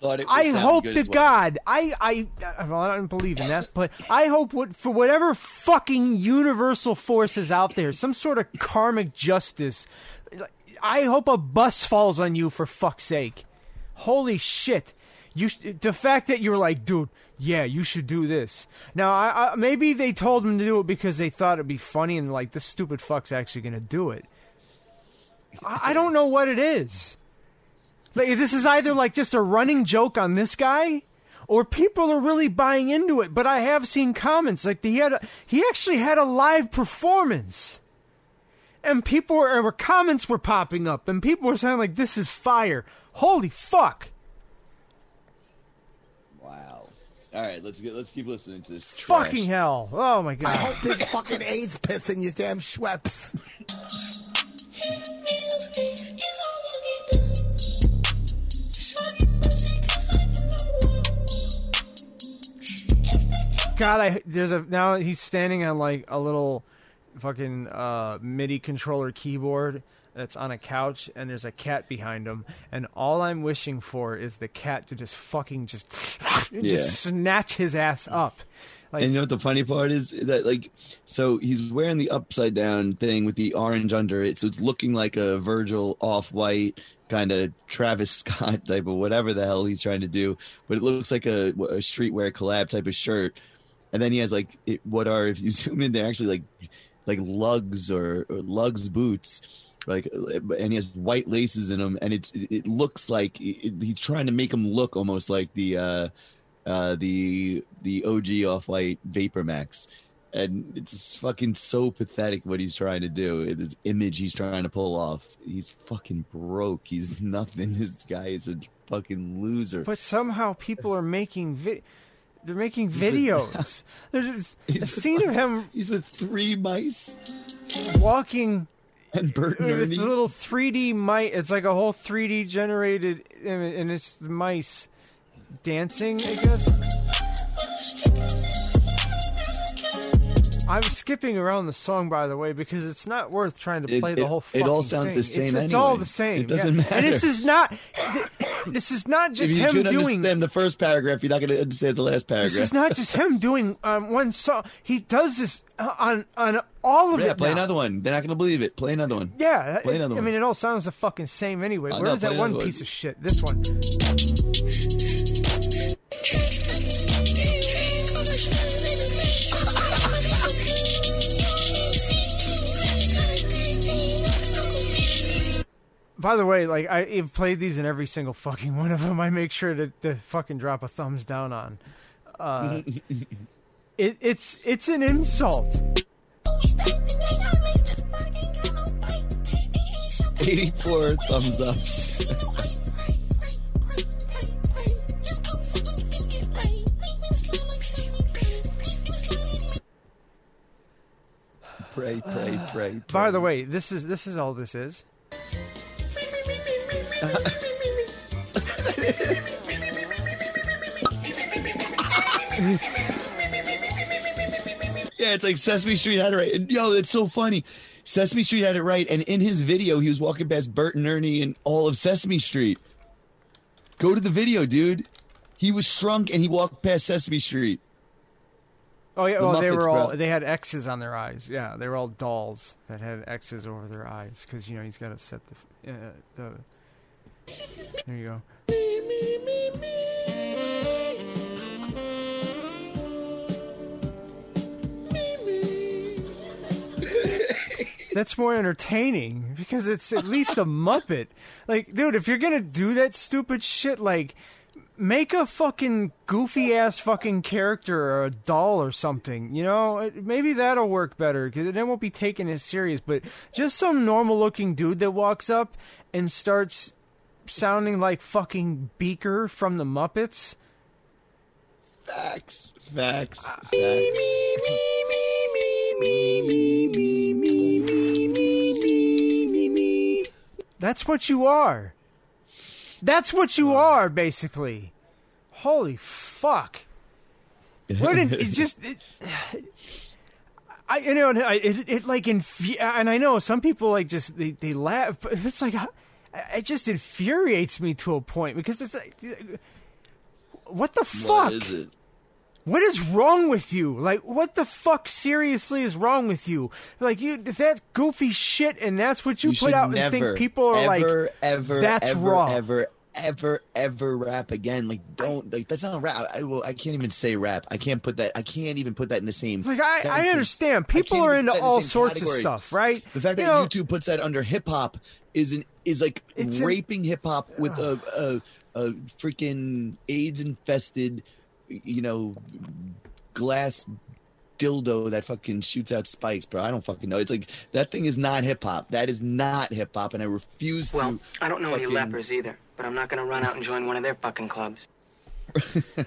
I hope to as well. God, I, I, well, I don't believe in that, but I hope what, for whatever fucking universal force is out there, some sort of karmic justice, I hope a bus falls on you for fuck's sake. Holy shit. You, the fact that you're like, dude, yeah, you should do this. Now, I, I, maybe they told him to do it because they thought it'd be funny and like, this stupid fuck's actually gonna do it. I, I don't know what it is. Like this is either like just a running joke on this guy, or people are really buying into it. But I have seen comments like he had a, he actually had a live performance, and people were or comments were popping up, and people were saying like this is fire. Holy fuck! Wow. All right, let's get let's keep listening to this. Trash. Fucking hell! Oh my god! I hope there's fucking AIDS piss in your damn Schweppes. God, I there's a now he's standing on like a little fucking uh, MIDI controller keyboard that's on a couch, and there's a cat behind him, and all I'm wishing for is the cat to just fucking just Yeah. just snatch his ass up. Like, and you know what the funny part is that like so he's wearing the upside down thing with the orange under it so it's looking like a virgil off-white kind of travis scott type of whatever the hell he's trying to do but it looks like a, a streetwear collab type of shirt and then he has like it, what are if you zoom in they're actually like like lugs or, or Lugz boots like and he has white laces in them and it's it, looks like it, he's trying to make him look almost like the uh uh the the OG off white Vapor Max. And it's fucking so pathetic what he's trying to do. This image he's trying to pull off. He's fucking broke. He's nothing. This guy is a fucking loser. but somehow people are making vi- they're making videos. There's a scene of him He's with three mice walking and Bert and with Ernie. a little 3D mice. It's like a whole 3D generated, and it's the mice dancing. I guess. I'm skipping around the song, by the way, because it's not worth trying to It- play the it- whole. it all sounds thing. the same It's, it's all the same. It doesn't yeah. matter. And this is not. This is not just him doing. understand the first paragraph, you're not going to understand the last paragraph. This is not just him doing um, one song. He does this uh, on on all of yeah, it. play now. another one. They're not going to believe it. Play another one. Yeah, Play another I mean, it all sounds the fucking same anyway. I Where know, is that play one piece of shit? This one. By the way, like I, I've played these in every single fucking one of them. I make sure to, to fucking drop a thumbs down on. Uh, it, it's it's an insult. 84 thumbs ups. pray, pray, pray, pray. By the way, this is this is all this is. Yeah, it's like Sesame Street had it right. And, yo, it's so funny. Sesame Street had it right. And in his video, he was walking past Bert and Ernie and all of Sesame Street. Go to the video, dude. He was shrunk and he walked past Sesame Street. Oh yeah, The well they were all bro. they had X's on their eyes. Yeah, they were all dolls that had X's over their eyes because you know he's got to set the uh, the. There you go. That's more entertaining because it's at least a Muppet. Like, dude, if you're gonna do that stupid shit, like, make a fucking goofy ass fucking character or a doll or something. You know, uh, maybe that'll work better because it won't be taken as serious. But just some normal looking dude that walks up and starts sounding like fucking Beaker from the Muppets. Facts, facts, facts. That's what you are. That's what you are, basically. Holy fuck! What an it just it, I you know it it like infu- and I know some people like just they they laugh. But it's like it just infuriates me to a point because it's like what the fuck? What is it? What is wrong with you? Like, what the fuck seriously is wrong with you? Like, you that goofy shit and that's what you, You put out and think people are ever, like, ever, that's ever, wrong. ever, ever, ever rap again. Like, don't like that's not rap. I, will. I can't even say rap. I can't put that. I can't even put that in the same. Like, I, I understand. People can't are into in all sorts category. of stuff, right? The fact You that know, YouTube puts that under hip hop is an is like raping hip hop with a, a a freaking AIDS infested, you know, glass dildo that fucking shoots out spikes, bro. I don't fucking know. It's like that thing is not hip hop. That is not hip hop, and I refuse Well, to. Well, I don't know any lepers either, but I'm not gonna run out and join one of their fucking clubs.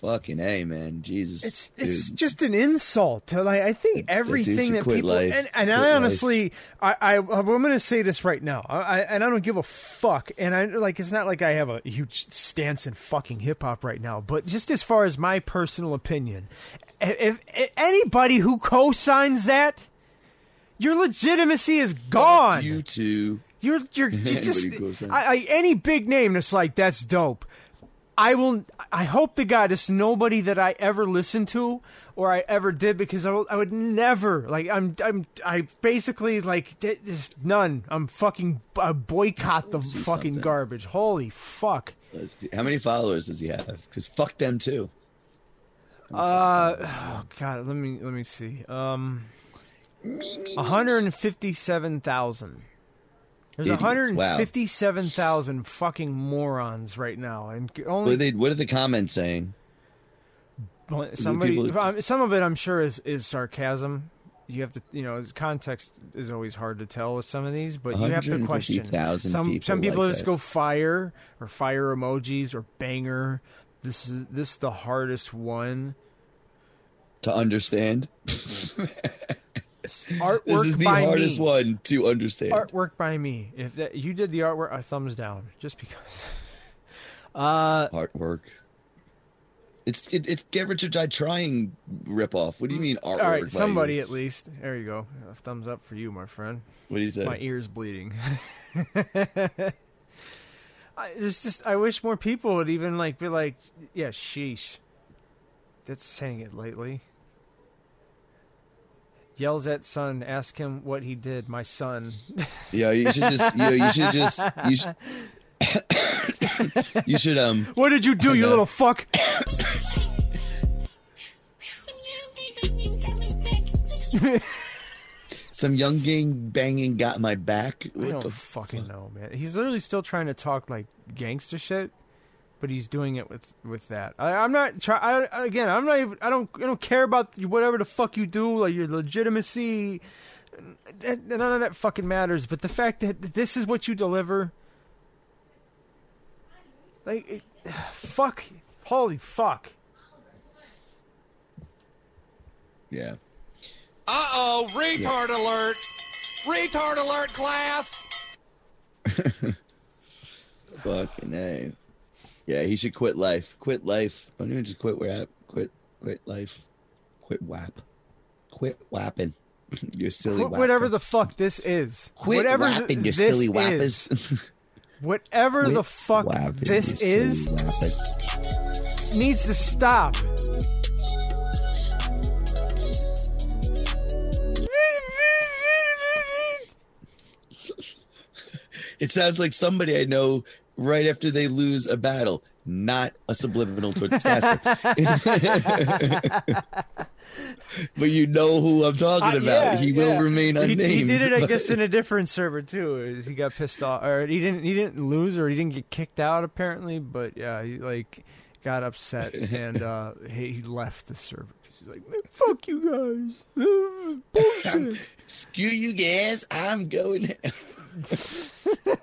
Fucking a man, Jesus. It's it's just an insult to like I think everything should that people life. and, and Quit I life. honestly I, I I'm going to say this right now I, I and I don't give a fuck and I like it's not like I have a huge stance in fucking hip hop right now but just as far as my personal opinion if, if anybody who co-signs that your legitimacy is gone you too. you're you're, you just who goes there. I, I, any big name that's like that's dope. I will. I hope to God it's nobody that I ever listened to or I ever did because I, will, I would never like. I'm. I'm. I basically like. th- There's none. I'm fucking. I boycott the fucking something. garbage. Holy fuck. How many followers does he have? Because fuck them too. Uh. Oh God. Let me. Let me see. Um. One hundred and fifty-seven thousand. There's Idiots. Wow. 157,000 fucking morons right now, and What only are they? What are the comments saying? Somebody, people- um, some of it, I'm sure, is is sarcasm. You have to, you know, context is always hard to tell with some of these, but you have to question. 150,000 Some people some people like just that. go fire or fire emojis or banger. This is this is the hardest one. To understand, Artwork this is the by hardest me. one to understand. Artwork by me. If that, you did the artwork, a thumbs down, just because. Uh, Artwork. It's it, it's get rich or die trying ripoff. What do you mean artwork? all right, you? somebody at least. There you go. A thumbs up for you, my friend. What do you say? My ears bleeding. I, there's just I wish more people would even like be like, yeah, sheesh. That's saying it lately. Yells at son, ask him what he did, my son. Yeah, you should just you, know, you should just you should you should um what did you do, you Okay. little fuck? some young gang banging got my back. I don't the fucking know, man. He's literally still trying to talk like gangster shit, but he's doing it with with that. I, I'm not try. I, again, I'm not. Even, I don't. I don't care about whatever the fuck you do, like your legitimacy. None of that fucking matters. But the fact that this is what you deliver, like, it, fuck, holy fuck. Yeah. Uh oh, retard alert! Retard alert, class! Fucking a. Yeah, he should quit life. Quit life. Don't even just quit where at. Quit quit life. Quit whap. Quit whapping. you silly Wh- whatever the fuck this is. Quit whatever th- you silly is. whappers. Whatever the fuck whapping, this is silly needs to stop. It sounds like somebody I know right after they lose a battle, not a subliminal Kasper. but you know who I'm talking Uh, about. yeah, he will yeah. remain unnamed. He, did it, I guess, in a different server too. He got pissed off, or he didn't. He didn't lose, or he didn't get kicked out apparently. But yeah, he like got upset and uh, he, he left the server. He's like, "Man, "Fuck you guys, bullshit." Screw you guys, I'm going.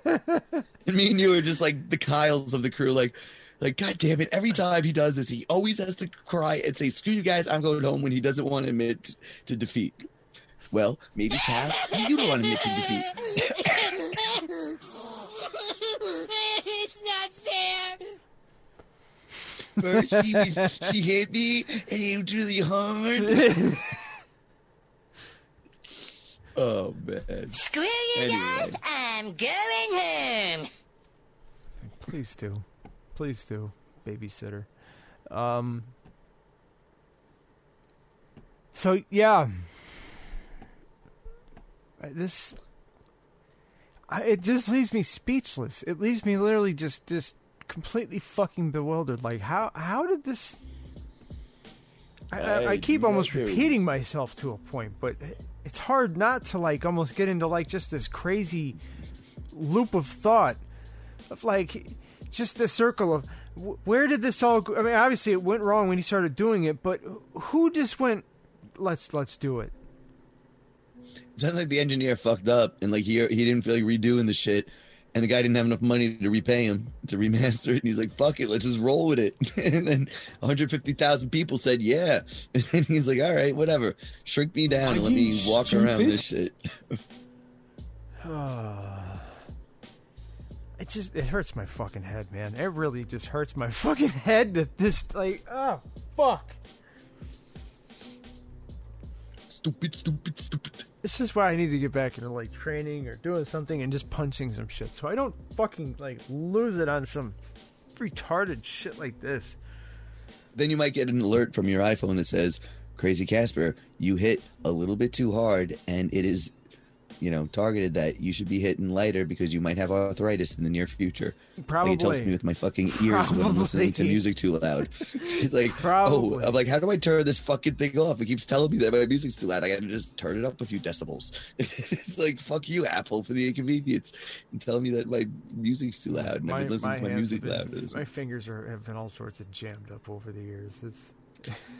And me and you are just like the Kyles of the crew, like, like God damn it! Every time he does this, he always has to cry and say, "Screw you guys, I'm going home." When he doesn't want to admit t- to defeat. Well, maybe Cal, you don't want to admit to defeat. it's not fair. First she was, she hit me, aimed really hard. oh man. Screw you Anyway. guys, I'm going home. Please do. Please do, babysitter. Um. So yeah, this I, it just leaves me speechless. It leaves me literally just just completely fucking bewildered. Like how how did this? I, I, I I keep almost repeating myself to a point, but it's hard not to like almost get into like just this crazy loop of thought of like just the circle of where did this all go? I mean, obviously it went wrong when he started doing it, but who just went? Let's let's do it. Sounds like the engineer fucked up and like he he didn't feel like redoing the shit, and the guy didn't have enough money to repay him to remaster it. And he's like, "Fuck it, let's just roll with it." and then 150,000 people said, "Yeah," and he's like, "All right, whatever, shrink me down and let me walk around this shit." It just it hurts my fucking head, man. It really just hurts my fucking head that this like oh fuck. Stupid, stupid, stupid. This is why I need to get back into like training or doing something and just punching some shit, so I don't fucking like lose it on some retarded shit like this. Then you might get an alert from your iPhone that says, "KrayZ Kasper, you hit a little bit too hard, and it is." You know, targeted that you should be hitting lighter because you might have arthritis in the near future. Like it tells me with my fucking ears when I'm listening to music too loud. Like, oh, Probably. oh, I'm like, how do I turn this fucking thing off? It keeps telling me that my music's too loud. I gotta just turn it up a few decibels. it's like, fuck you, Apple, for the inconvenience and telling me that my music's too loud and I would listen to my music been- loud. My fingers are, have been all sorts of jammed up over the years. It's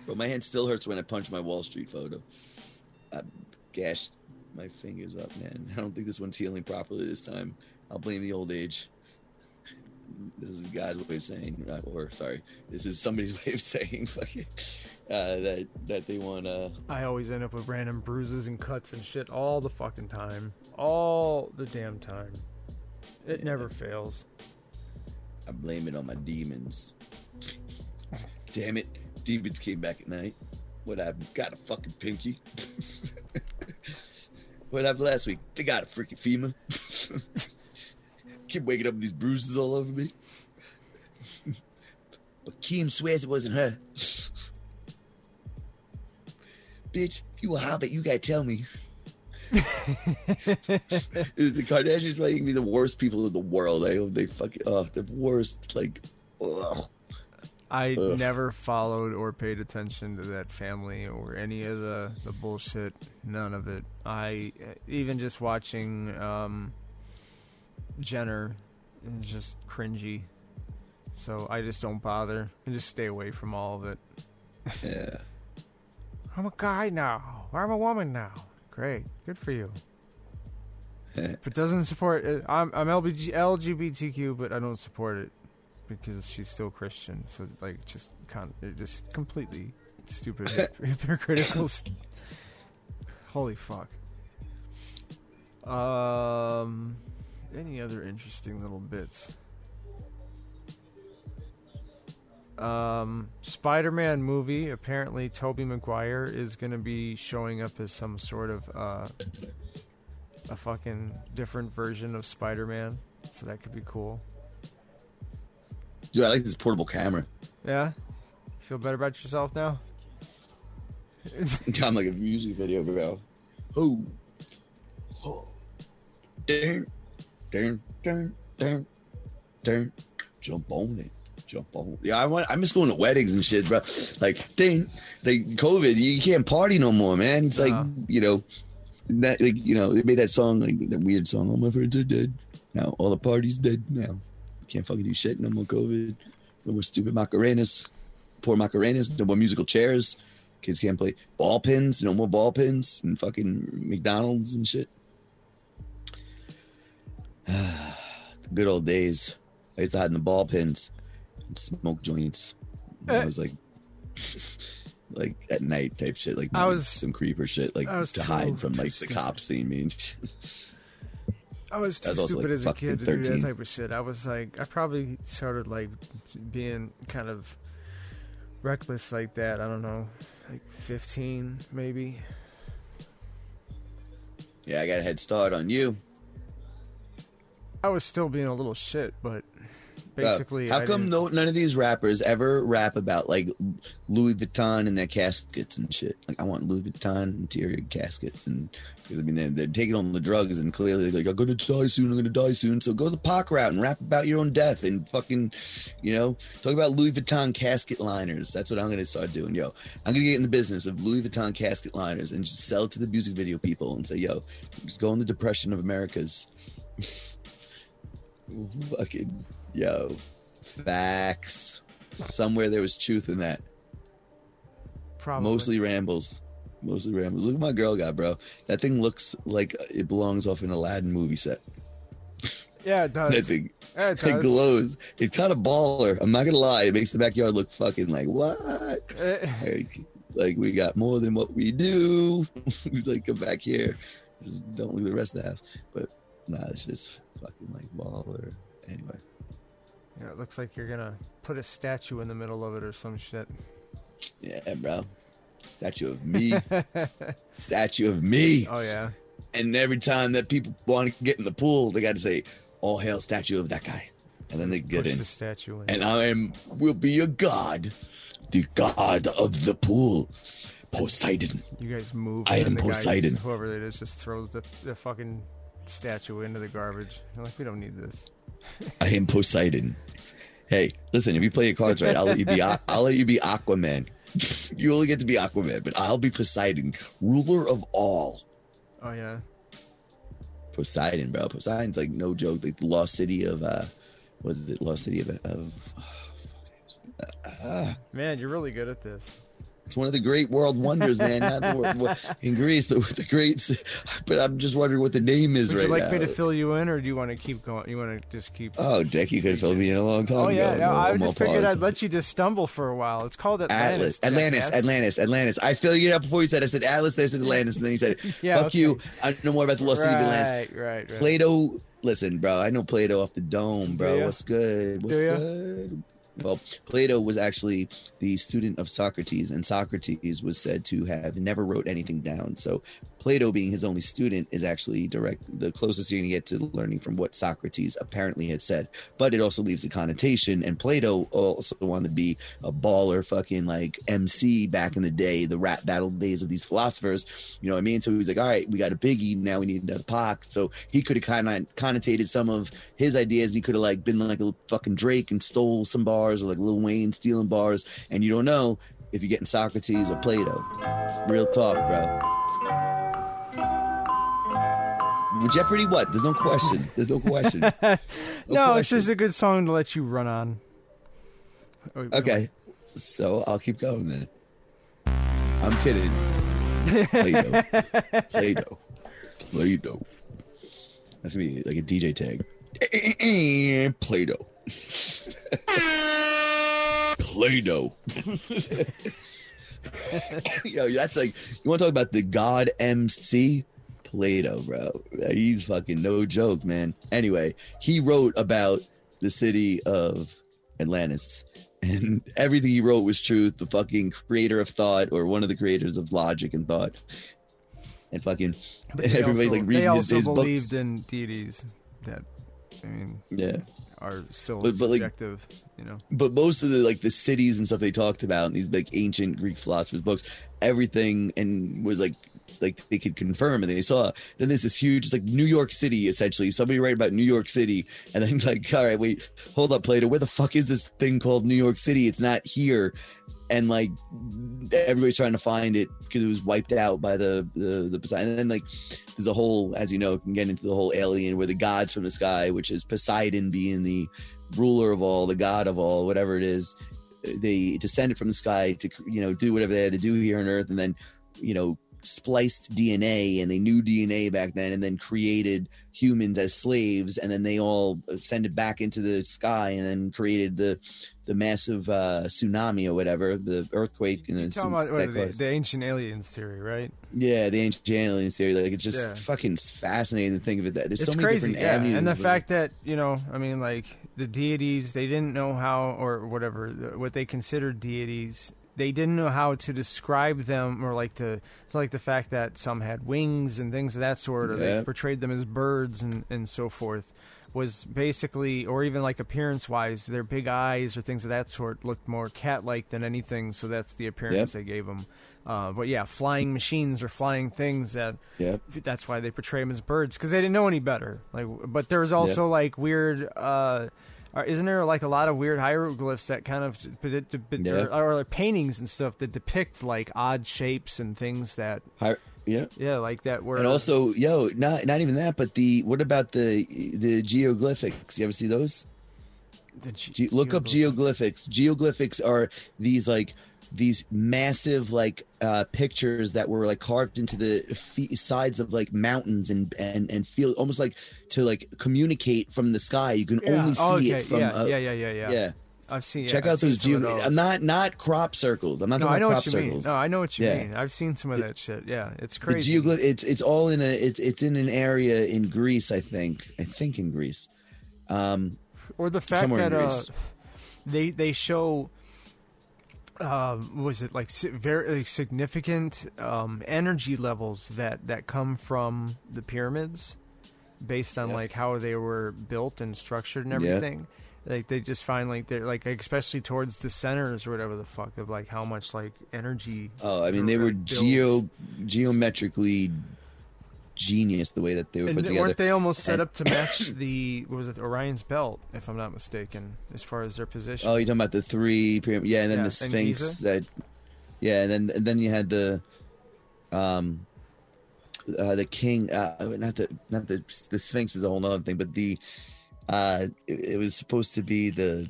But my hand still hurts when I punch my Wall Street photo. I gashed my fingers up, man. I don't think this one's healing properly this time. I'll blame the old age. This is God's way of saying, or sorry, this is somebody's way of saying uh, that that they want uh, I always end up with random bruises and cuts and shit all the fucking time. All the damn time. It never fails. I blame it on my demons. Damn it, demons came back at night. What happened? Got a fucking pinky. what happened last week? They got a freaking FEMA. Keep waking up with these bruises all over me. but Kim swears it wasn't her. Bitch, if you a hobbit, you gotta tell me. the Kardashians might be the worst people in the world. I hope they fucking oh uh, the worst. Like, ugh. I Ugh. never followed or paid attention to that family or any of the, the bullshit. None of it. I even just watching um, Jenner is just cringy. So I just don't bother. and just stay away from all of it. Yeah. I'm a guy now. I'm a woman now. Great. Good for you. but doesn't support it. I'm I'm LBG, LGBTQ, but I don't support it because she's still Christian. So like, just con- just completely stupid, hypocritical. st- Holy fuck. Um, any other interesting little bits? Um, Spider-Man movie. Apparently, Tobey Maguire is going to be showing up as some sort of uh, a fucking different version of Spider-Man. So that could be cool. Dude, I like this portable camera. Yeah. Feel better about yourself now? I'm like a music video, bro. Oh. Oh. Dun, dun, dun, dun, dun. Jump on it. Jump on it. Yeah, I want I miss going to weddings and shit, bro. Like ding, like COVID, you can't party no more, man. It's like, uh-huh. you know, that like, you know, they made that song, like that weird song, All My Friends Are Dead. Now all the parties dead now. Can't fucking do shit, no more COVID. No more stupid Macarenas. Poor Macarenas, no more musical chairs. Kids can't play ball pins, no more ball pins and fucking McDonald's and shit. the good old days. I used to hide in the ball pins and smoke joints. When I Eh. was like, like at night type shit, like I was- some creeper shit, like to hide from like the cops seeing me. I was I too was stupid like, as a kid to do that type of shit. I was like, I probably started like being kind of reckless like that. I don't know, like 15 maybe. Yeah, I got a head start on you. I was still being a little shit, but basically, how I come didn't- no none of these rappers ever rap about like Louis Vuitton and their caskets and shit? Like, I want Louis Vuitton interior caskets, and because I mean they're, they're taking on the drugs, and clearly they're like, I'm gonna die soon, I'm gonna die soon. So go the Pac route and rap about your own death, and fucking, you know, talk about Louis Vuitton casket liners. That's what I'm gonna start doing, yo. I'm gonna get in the business of Louis Vuitton casket liners and just sell it to the music video people and say, yo, just go in the depression of Americas. fucking yo facts. Somewhere there was truth in that. Probably. mostly rambles. Mostly rambles. Look at my girl got bro. That thing looks like it belongs off an aladdin movie set. Yeah, it does. that thing Yeah, it it glows. It's kind of baller. I'm not gonna lie. It makes the backyard look fucking like what? Eh, like, like we got more than what we do. We like come back here. Just don't leave the rest of the house. But nah it's just fucking like baller. Anyway yeah, it looks like you're gonna put a statue in the middle of it or some shit. Yeah, bro. Statue of me. Statue of me. Oh yeah. And every time that people want to get in the pool, they got to say, "All hail statue of that guy," and then they get Push in. the statue in. And I am will be your god, the god of the pool, Poseidon. You guys move. I am the guy Poseidon. whoever it is just throws the, the fucking statue into the garbage. You're like, we don't need this. I am Poseidon. Hey, listen, if you play your cards right, I'll let you be. I'll let you be Aquaman. you only get to be Aquaman, but I'll be Poseidon, ruler of all. Oh yeah. Poseidon, bro. Poseidon's like no joke. Like the lost city of uh, what is it? Lost city of of. Uh, Man, you're really good at this. It's one of the great world wonders, man. Not in Greece, the, the great. But I'm just wondering what the name is Would right now. Would you like now. me to fill you in, or do you want to keep going? You want to just keep? oh, Deck, you could have filled me in a long time Oh yeah, ago. no, I just figured paused. I'd let you just stumble for a while. It's called Atlantis. Atlas, Atlantis, jackass. Atlantis, Atlantis. I filled you out before you said. I said Atlas. They said Atlantis, and then you said, Yeah, "Fuck okay. you." I know more about the lost city of Atlantis. Right, right, right. Plato, listen, bro. I know Plato off the dome, bro. What's good? What's good? Well, Plato was actually the student of Socrates, and Socrates was said to have never wrote anything down. So, Plato, being his only student, is actually direct the closest you're gonna get to learning from what Socrates apparently had said. But it also leaves a connotation, and Plato also wanted to be a baller, fucking like MC back in the day, the rap battle days of these philosophers. You know what I mean? So he was like, all right, we got a Biggie, now we need another Pac. So he could have kind of connotated some of his ideas. He could have like been like a fucking Drake and stole some bars, or like Lil Wayne stealing bars. And you don't know if you're getting Socrates or Plato. Real talk, bro. Jeopardy, what? There's no question. There's no question. no, it's question. just a good song to let you run on. Oh, Okay, so I'll keep going then. I'm kidding. Play-Doh. Play-Doh. Play-Doh. That's gonna be like a DJ tag. Play-Doh. Play-Doh. Yo, that's like you want to talk about the God MC Plato, bro. He's fucking no joke, man. Anyway, he wrote about the city of Atlantis, and everything he wrote was truth. The fucking creator of thought, or one of the creators of logic and thought, and fucking everybody's also, like reading they his, also his believed books. in deities that, I mean, Yeah. are still But- but, like, you know, but most of the like the cities and stuff they talked about in these like ancient Greek philosophers' books, everything and was like like they could confirm and they saw. Then there's this huge, it's like New York City essentially. Somebody write about New York City, and then like, all right, wait, hold up, Plato, where the fuck is this thing called New York City? It's not here. And like everybody's trying to find it because it was wiped out by the the the Poseidon. And then like there's a whole, as you know, can get into the whole alien where the gods from the sky, which is Poseidon being the ruler of all, the god of all, whatever it is, they descended from the sky to you know do whatever they had to do here on Earth, and then you know spliced DNA and they knew DNA back then and then created humans as slaves and then they all send it back into the sky and then created the the massive uh, tsunami or whatever, the earthquake and You're talking about what, the, the ancient aliens theory, right? yeah, the ancient aliens theory. Like it's just Yeah. fucking fascinating to think of it. That there's it's so many crazy, different yeah. avenues. And the fact that you know, I mean, like the deities, they didn't know how or whatever the- what they considered deities. They didn't know how to describe them, or like to it's like the fact that some had wings and things of that sort, or they portrayed them as birds and and so forth. Was basically, or even like appearance wise, their big eyes or things of that sort looked more cat like than anything. So that's the appearance Yep. they gave them. Uh, but yeah, flying machines or flying things that Yep. that's why they portray them as birds because they didn't know any better. Like, but there was also like weird. Uh, isn't there like a lot of weird hieroglyphs that kind of de- de- de- Yeah. or, or like paintings and stuff that depict like odd shapes and things that Hi- yeah. yeah, like that were And also, yo, not not even that, but the what about the the geoglyphics? You ever see those? Ge- look up geoglyphics. Geoglyphics are these like these massive like uh pictures that were like carved into the fe- sides of like mountains and and and feel almost like to like communicate from the sky. You can Yeah. only see Oh, okay. it from yeah, uh, yeah, yeah, yeah, yeah. yeah. I've seen. Check yeah, out those geo. those. I'm not not crop circles. I'm not No, talking I know about what crop you circles. mean. No, I know what you Yeah. mean. I've seen some of that shit. Yeah, it's crazy. geoglyph. It's it's all in a. It's it's in an area in Greece. I think. I think in Greece. Um, or the fact that uh, they they show um, was it like very significant um, energy levels that that come from the pyramids based on like how they were built and structured and Yeah. everything? Like they just find like they're like especially towards the centers or whatever the fuck of like how much like energy Oh, I mean, they were geo geometrically genius the way that they were and put together. weren't they almost set And- up to match the what was it Orion's belt if I'm not mistaken as far as their position Oh, you're talking about the three yeah, and then Yeah, the Sphinx that, yeah, and then and then you had the, um, uh, the king, uh, not the not the the Sphinx is a whole other thing, but the, uh, it, it was supposed to be the.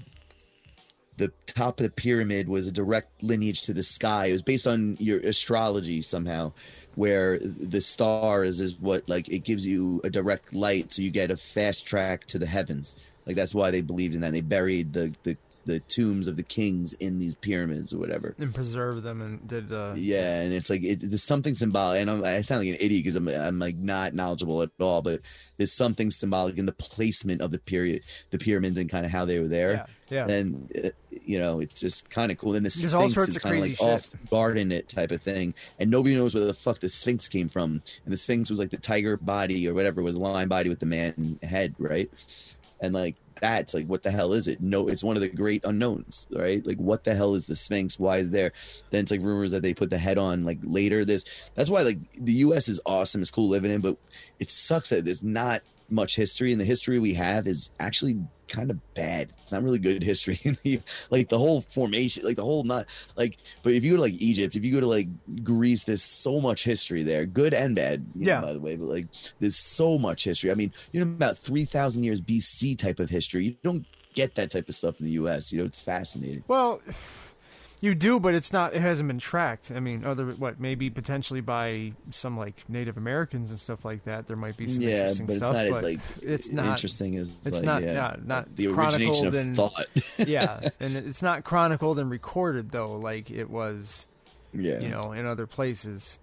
The top of the pyramid was a direct lineage to the sky. It was based on your astrology somehow, where the stars is what like it gives you a direct light, so you get a fast track to the heavens. Like that's why they believed in that. They buried the the, the tombs of the kings in these pyramids or whatever. and preserve them and did uh Yeah, and it's like it, there's something symbolic. And I'm, I sound like an idiot because I'm I'm like not knowledgeable at all, but there's something symbolic in the placement of the period, the pyramids, and kind of how they were there. Yeah, yeah. And uh, you know, it's just kind of cool. And the There's all Sphinx sorts is of kind of crazy like shit. off guarding it type of thing, and nobody knows where the fuck the Sphinx came from. And the Sphinx was like the tiger body or whatever was a lion body with the man head, right? And like that's like what the hell is it? No, it's one of the great unknowns, right? Like what the hell is the Sphinx? Why is there? Then it's like rumors that they put the head on like later. This that's why like the U.S. is awesome, it's cool living in, but it sucks that there's not much history, and the history we have is actually kind of bad. It's not really good history. like the whole formation, like the whole not like. But if you go to like Egypt, if you go to like Greece, there's so much history there, good and bad. you know, Yeah. by the way, but like there's so much history. I mean, you know, about three thousand years BC type of history. You don't get that type of stuff in the U.S. You know, it's fascinating. Well, you do, but it's not. It hasn't been tracked. I mean, other what maybe potentially by some like Native Americans and stuff like that. There might be some Yeah, interesting but it's stuff, not as, but like, it's not interesting as, it's like, not yeah, not not the origination of and thought. yeah, and it's not chronicled and recorded though, like it was. Yeah. you know, in other places.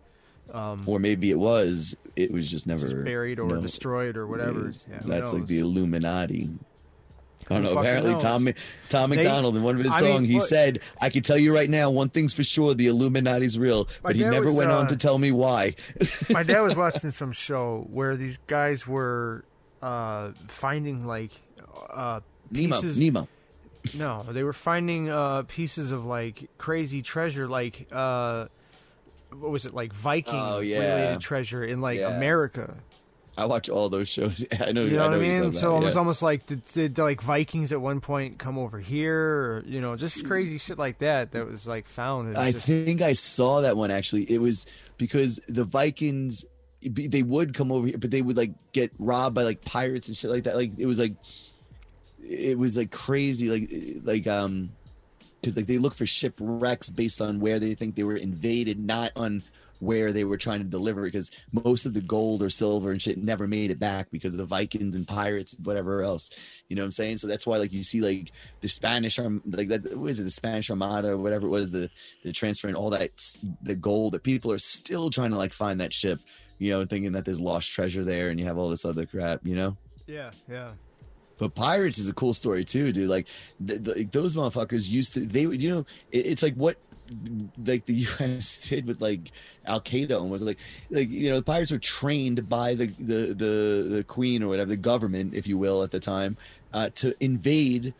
Um, or maybe it was. It was just never just buried or no, destroyed or whatever. Yeah, That's like the Illuminati. I don't know. Apparently, knows? Tom Tom They- MacDonald in one of his I mean, songs, he look- said, "I can tell you right now, one thing's for sure: the Illuminati's real." But he never was, went on uh, to tell me why. My dad was watching some show where these guys were uh, finding like uh, Nemo, pieces. Nemo. No, they were finding uh, pieces of like crazy treasure, like uh, what was it, like Viking Oh, yeah. related treasure in like Yeah. America. I watch all those shows. I know. You know I what I mean? So it was almost like did, did like Vikings at one point come over here, or you know, just crazy shit like that that was like found. Was I just- think I saw that one actually. It was because the Vikings they would come over here, but they would like get robbed by like pirates and shit like that. Like it was like it was like crazy, like like um because like they look for shipwrecks based on where they think they were invaded, not on where they were trying to deliver because most of the gold or silver and shit never made it back because of the Vikings and pirates and whatever else. You know what I'm saying? So that's why like you see like the Spanish arm like that was it the Spanish Armada or whatever it was the the transfer and all that the gold that people are still trying to like find that ship. You know, thinking that there's lost treasure there, and you have all this other crap. You know, Yeah, yeah. but pirates is a cool story too, dude. Like th- th- those motherfuckers used to. They would, you know, it, it's like what like the U.S. did with like Al Qaeda and was like, like you know, the pirates were trained by the the the the queen or whatever the government, if you will, at the time, uh, to invade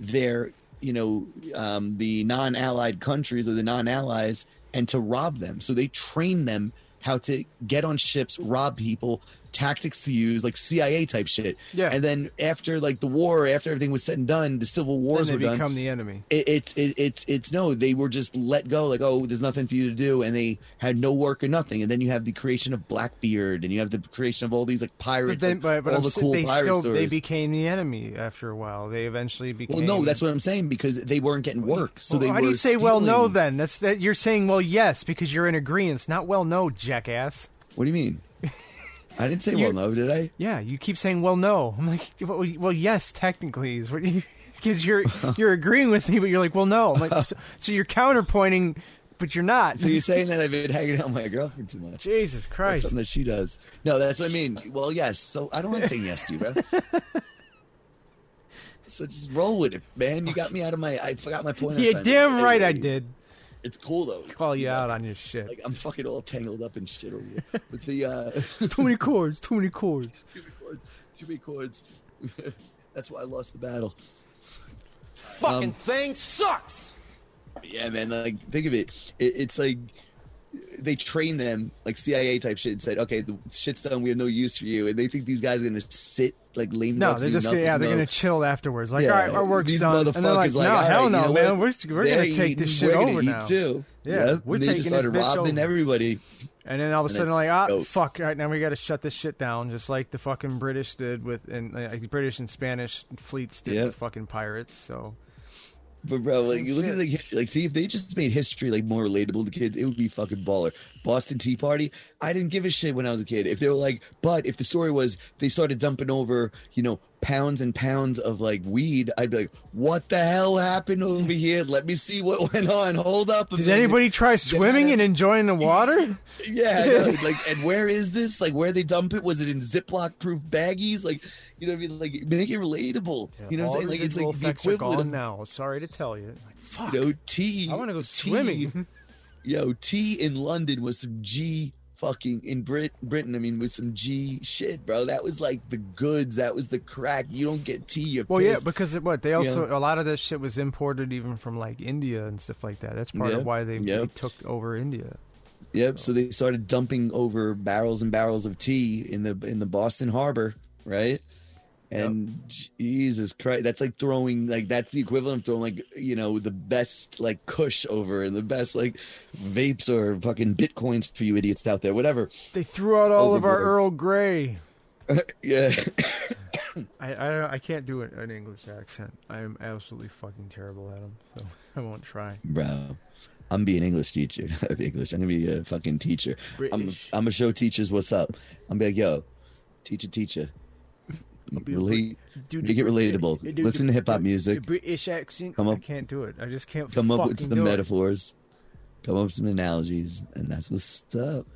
their you know um, the non-allied countries or the non-allies and to rob them. So they trained them how to get on ships, rob people, tactics to use, like CIA type shit. Yeah. And then after like the war, after everything was said and done, the civil wars were they done. become the enemy. It, it's it, it's it's no, they were just let go. Like oh, there's nothing for you to do, and they had no work or nothing. And then you have the creation of Blackbeard, and you have the creation of all these like But pirates, then, but, but all I'm the cool they pirate still they became the enemy after a while. They eventually became. well, no, that's what I'm saying because they weren't getting work, so Well, they how were. do you say well no then? That's that you're saying well yes because you're in agreement. Not well no, jackass. What do you mean? I didn't say well no, did I? Yeah, you keep saying well no. I'm like well, well yes technically is what you because you're you're agreeing with me, but you're like well no. I'm like so, so you're counterpointing, but you're not. So you're saying that I've been hanging out with my girlfriend too much? Jesus That's Christ. something that she does. No, that's what I mean. Well, yes. So I don't like saying yes to you, bro. so just roll with it, man. You got me out of my. I forgot my point. Yeah, damn right I did. It's cool though. Call you out on your shit. Like I'm fucking all tangled up in shit over here. With the uh, too many chords. Too many chords. too many chords. Too many chords. that's why I lost the battle. Fucking Um, thing sucks. Yeah, man. Like, think of it. it it's like they train them like CIA type shit and said, "Okay, the shit's done. We have no use for you." And they think these guys are gonna sit like lame. No, they're just gonna, yeah, they're gonna chill afterwards. Like, Yeah, all right, our work's done, and they're like, no, like, hell right, no, you know man, what? we're we're They're gonna take this shit over now. too. Yeah, Yep. we're and taking just this started bitch robbing over. everybody. And then all of a sudden, like, ah, Yo. fuck! All right, now we got to shut this shit down, just like the fucking British did with, and like, British and Spanish fleets did Yep. with fucking pirates. So But bro, like Same you look shit. at the history, like see if they just made history like more relatable to kids, it would be fucking baller. Boston Tea Party, I didn't give a shit when I was a kid. If they were like, but if the story was they started dumping over, you know, pounds and pounds of like weed, I'd be like, what the hell happened over here? Let me see what went on. Hold up. a did minute." anybody try swimming and enjoying the water? Yeah, like, and where is this? Like, where they dump it? Was it in Ziploc proof baggies? Like, you know, what I mean, like, make it relatable. you know, what I'm saying? Like, it's like the equivalent of now. Sorry to tell you. Like, fuck. you know, tea. I want to go tea- swimming. Yo, tea in London was some G fucking in Brit Britain. I mean, with some G shit, bro. That was like the goods. That was the crack. You don't get tea. You're Well, yeah, because what they also Yeah. a lot of that shit was imported even from like India and stuff like that. That's part Yeah, of why they, yeah. they took over India. Yep. So they started dumping over barrels and barrels of tea in the in the Boston Harbor, right? And Jesus Christ, that's like throwing like that's the equivalent of throwing like you know the best like Kush over and the best like vapes or fucking bitcoins for you idiots out there, whatever. They threw out all of our Earl Grey. yeah. I, I I can't do an, an English accent. I am absolutely fucking terrible at them, so I won't try. Bro, I'm being English teacher. English. I'm gonna be a fucking teacher. I'm British. I'm gonna show teachers what's up. I'm be like, yo, teacher, teacher. Relate, Do make it relatable. do the- Listen to hip hop music. The British accent. Come I can't do it. I just can't. Come up with some do it. metaphors. Come up with some analogies, and that's what's up.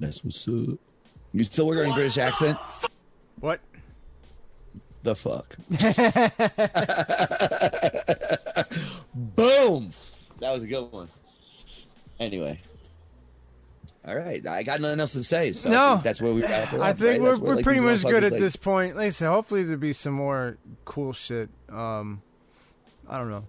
That's what's up. You still working on British accent? What? The fuck? Boom! That was a good one. Anyway. All right, I got nothing else to say. So No. that's where we wrap it up. I think right? we're, we're like, pretty much good at like- this point. Like I said, hopefully there'll be some more cool shit. Um, I don't know.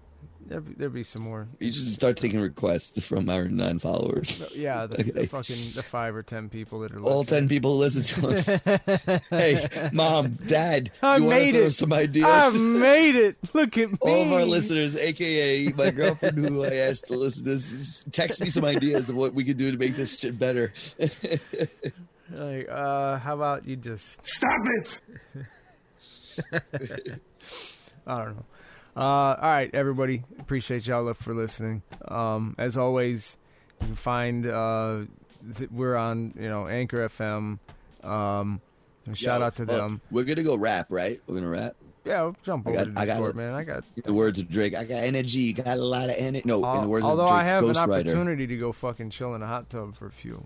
There'll be, there'll be some more. You should start taking requests from our nine followers. Yeah, the, the fucking the five or ten people that are All listening. ten people listen to us. hey, mom, dad, I you want made to throw it. some ideas? I made it. Look at me. All of our listeners, aka my girlfriend, who I asked to listen to this, text me some ideas of what we could do to make this shit better. Like, uh, how about you just Stop it! I don't know. Uh, all right, everybody. Appreciate y'all for listening. Um, as always, You can find uh, th- we're on you know Anchor FM. Um, shout Yo, out to look, them. We're gonna go rap, right? We're gonna rap. Yeah, we'll jump I over got- to I got man. I got. The words of Drake, I got energy. Got a lot of energy. No, in the words although of I Drake's have an opportunity to go fucking chill in a hot tub for a few.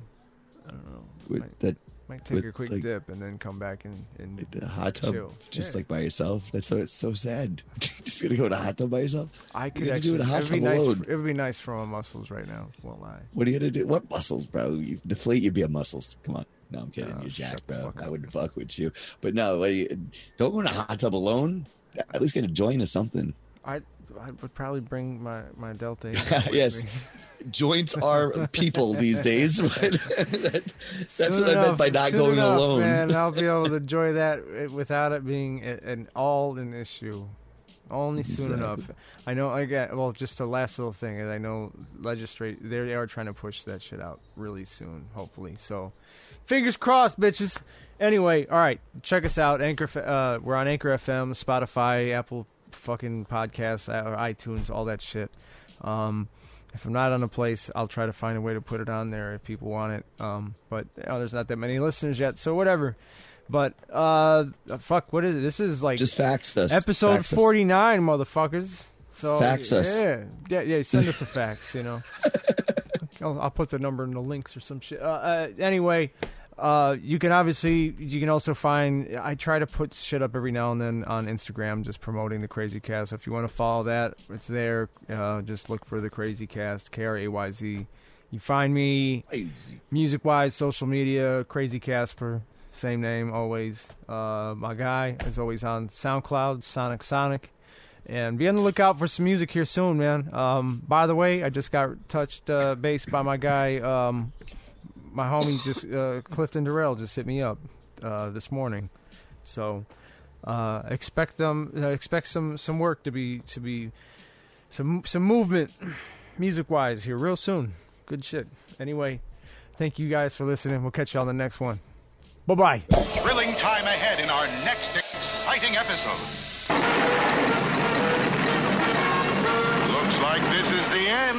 I don't know. With that- might take with, a quick like, dip and then come back and, and The hot tub, chill. just Yeah. like by yourself. That's so it's so sad. just gonna go to a hot tub by yourself. I could are you gonna actually. do in a hot It'd be tub nice. alone? It would be nice for my muscles right now. Won't lie. What are you gonna do? What muscles, bro? You deflate your beer muscles. Come on. No, I'm kidding. Oh, You're jacked, bro. I wouldn't fuck with you. But no, like, don't go in a hot tub alone. At least get a joint or something. I I would probably bring my my Delta. 8 with yes. Joints are people these days. that- that's Soon what I meant by not going enough, alone. Man, I'll be able to enjoy that uh, without it being an all an issue. Only soon Exactly. enough. I know. I got well. Just the last little thing is I know legislate. They are trying to push that shit out really soon. Hopefully. So, fingers crossed, bitches. Anyway, all right. Check us out. Anchor. Uh, we're on Anchor FM, Spotify, Apple, fucking podcasts, iTunes, all that shit. Um, if I'm not on a place, I'll try to find a way to put it on there if people want it. Um, but you know, there's not that many listeners yet, so whatever. But uh, fuck, what is it? This is like Just fax us. episode Fax us. 49, motherfuckers. So Fax us. Yeah, yeah, yeah. Send us a fax. You know, I'll, I'll put the number in the links or some shit. Uh, uh, anyway, uh, you can obviously you can also find. I try to put shit up every now and then on Instagram, just promoting the KrayZ Cast. So if you want to follow that, it's there. Uh, just look for the KrayZ Cast, K R A Y Z. You find me music wise, social media, KrayZ Kasper, same name always. Uh, my guy is always on SoundCloud, SoNyc SoNyc. And be on the lookout for some music here soon, man. Um, by the way, I just got touched uh, base by my guy, um, my homie, just uh, Clifton Durrell, just hit me up uh, this morning. So uh, expect them, uh, expect some some work to be to be some some movement, music wise here real soon. Good shit. Anyway, thank you guys for listening. We'll catch you on the next one. Bye bye. Thrilling time ahead in our next exciting episode. End,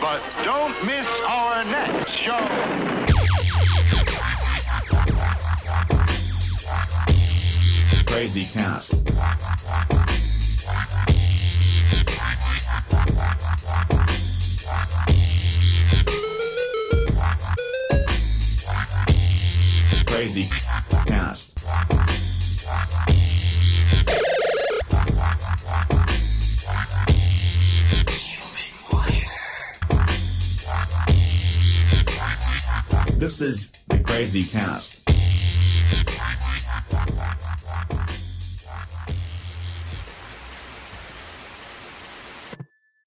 but don't miss our next show. KrayZ Cast. KrayZ This is the KrayZ Cast.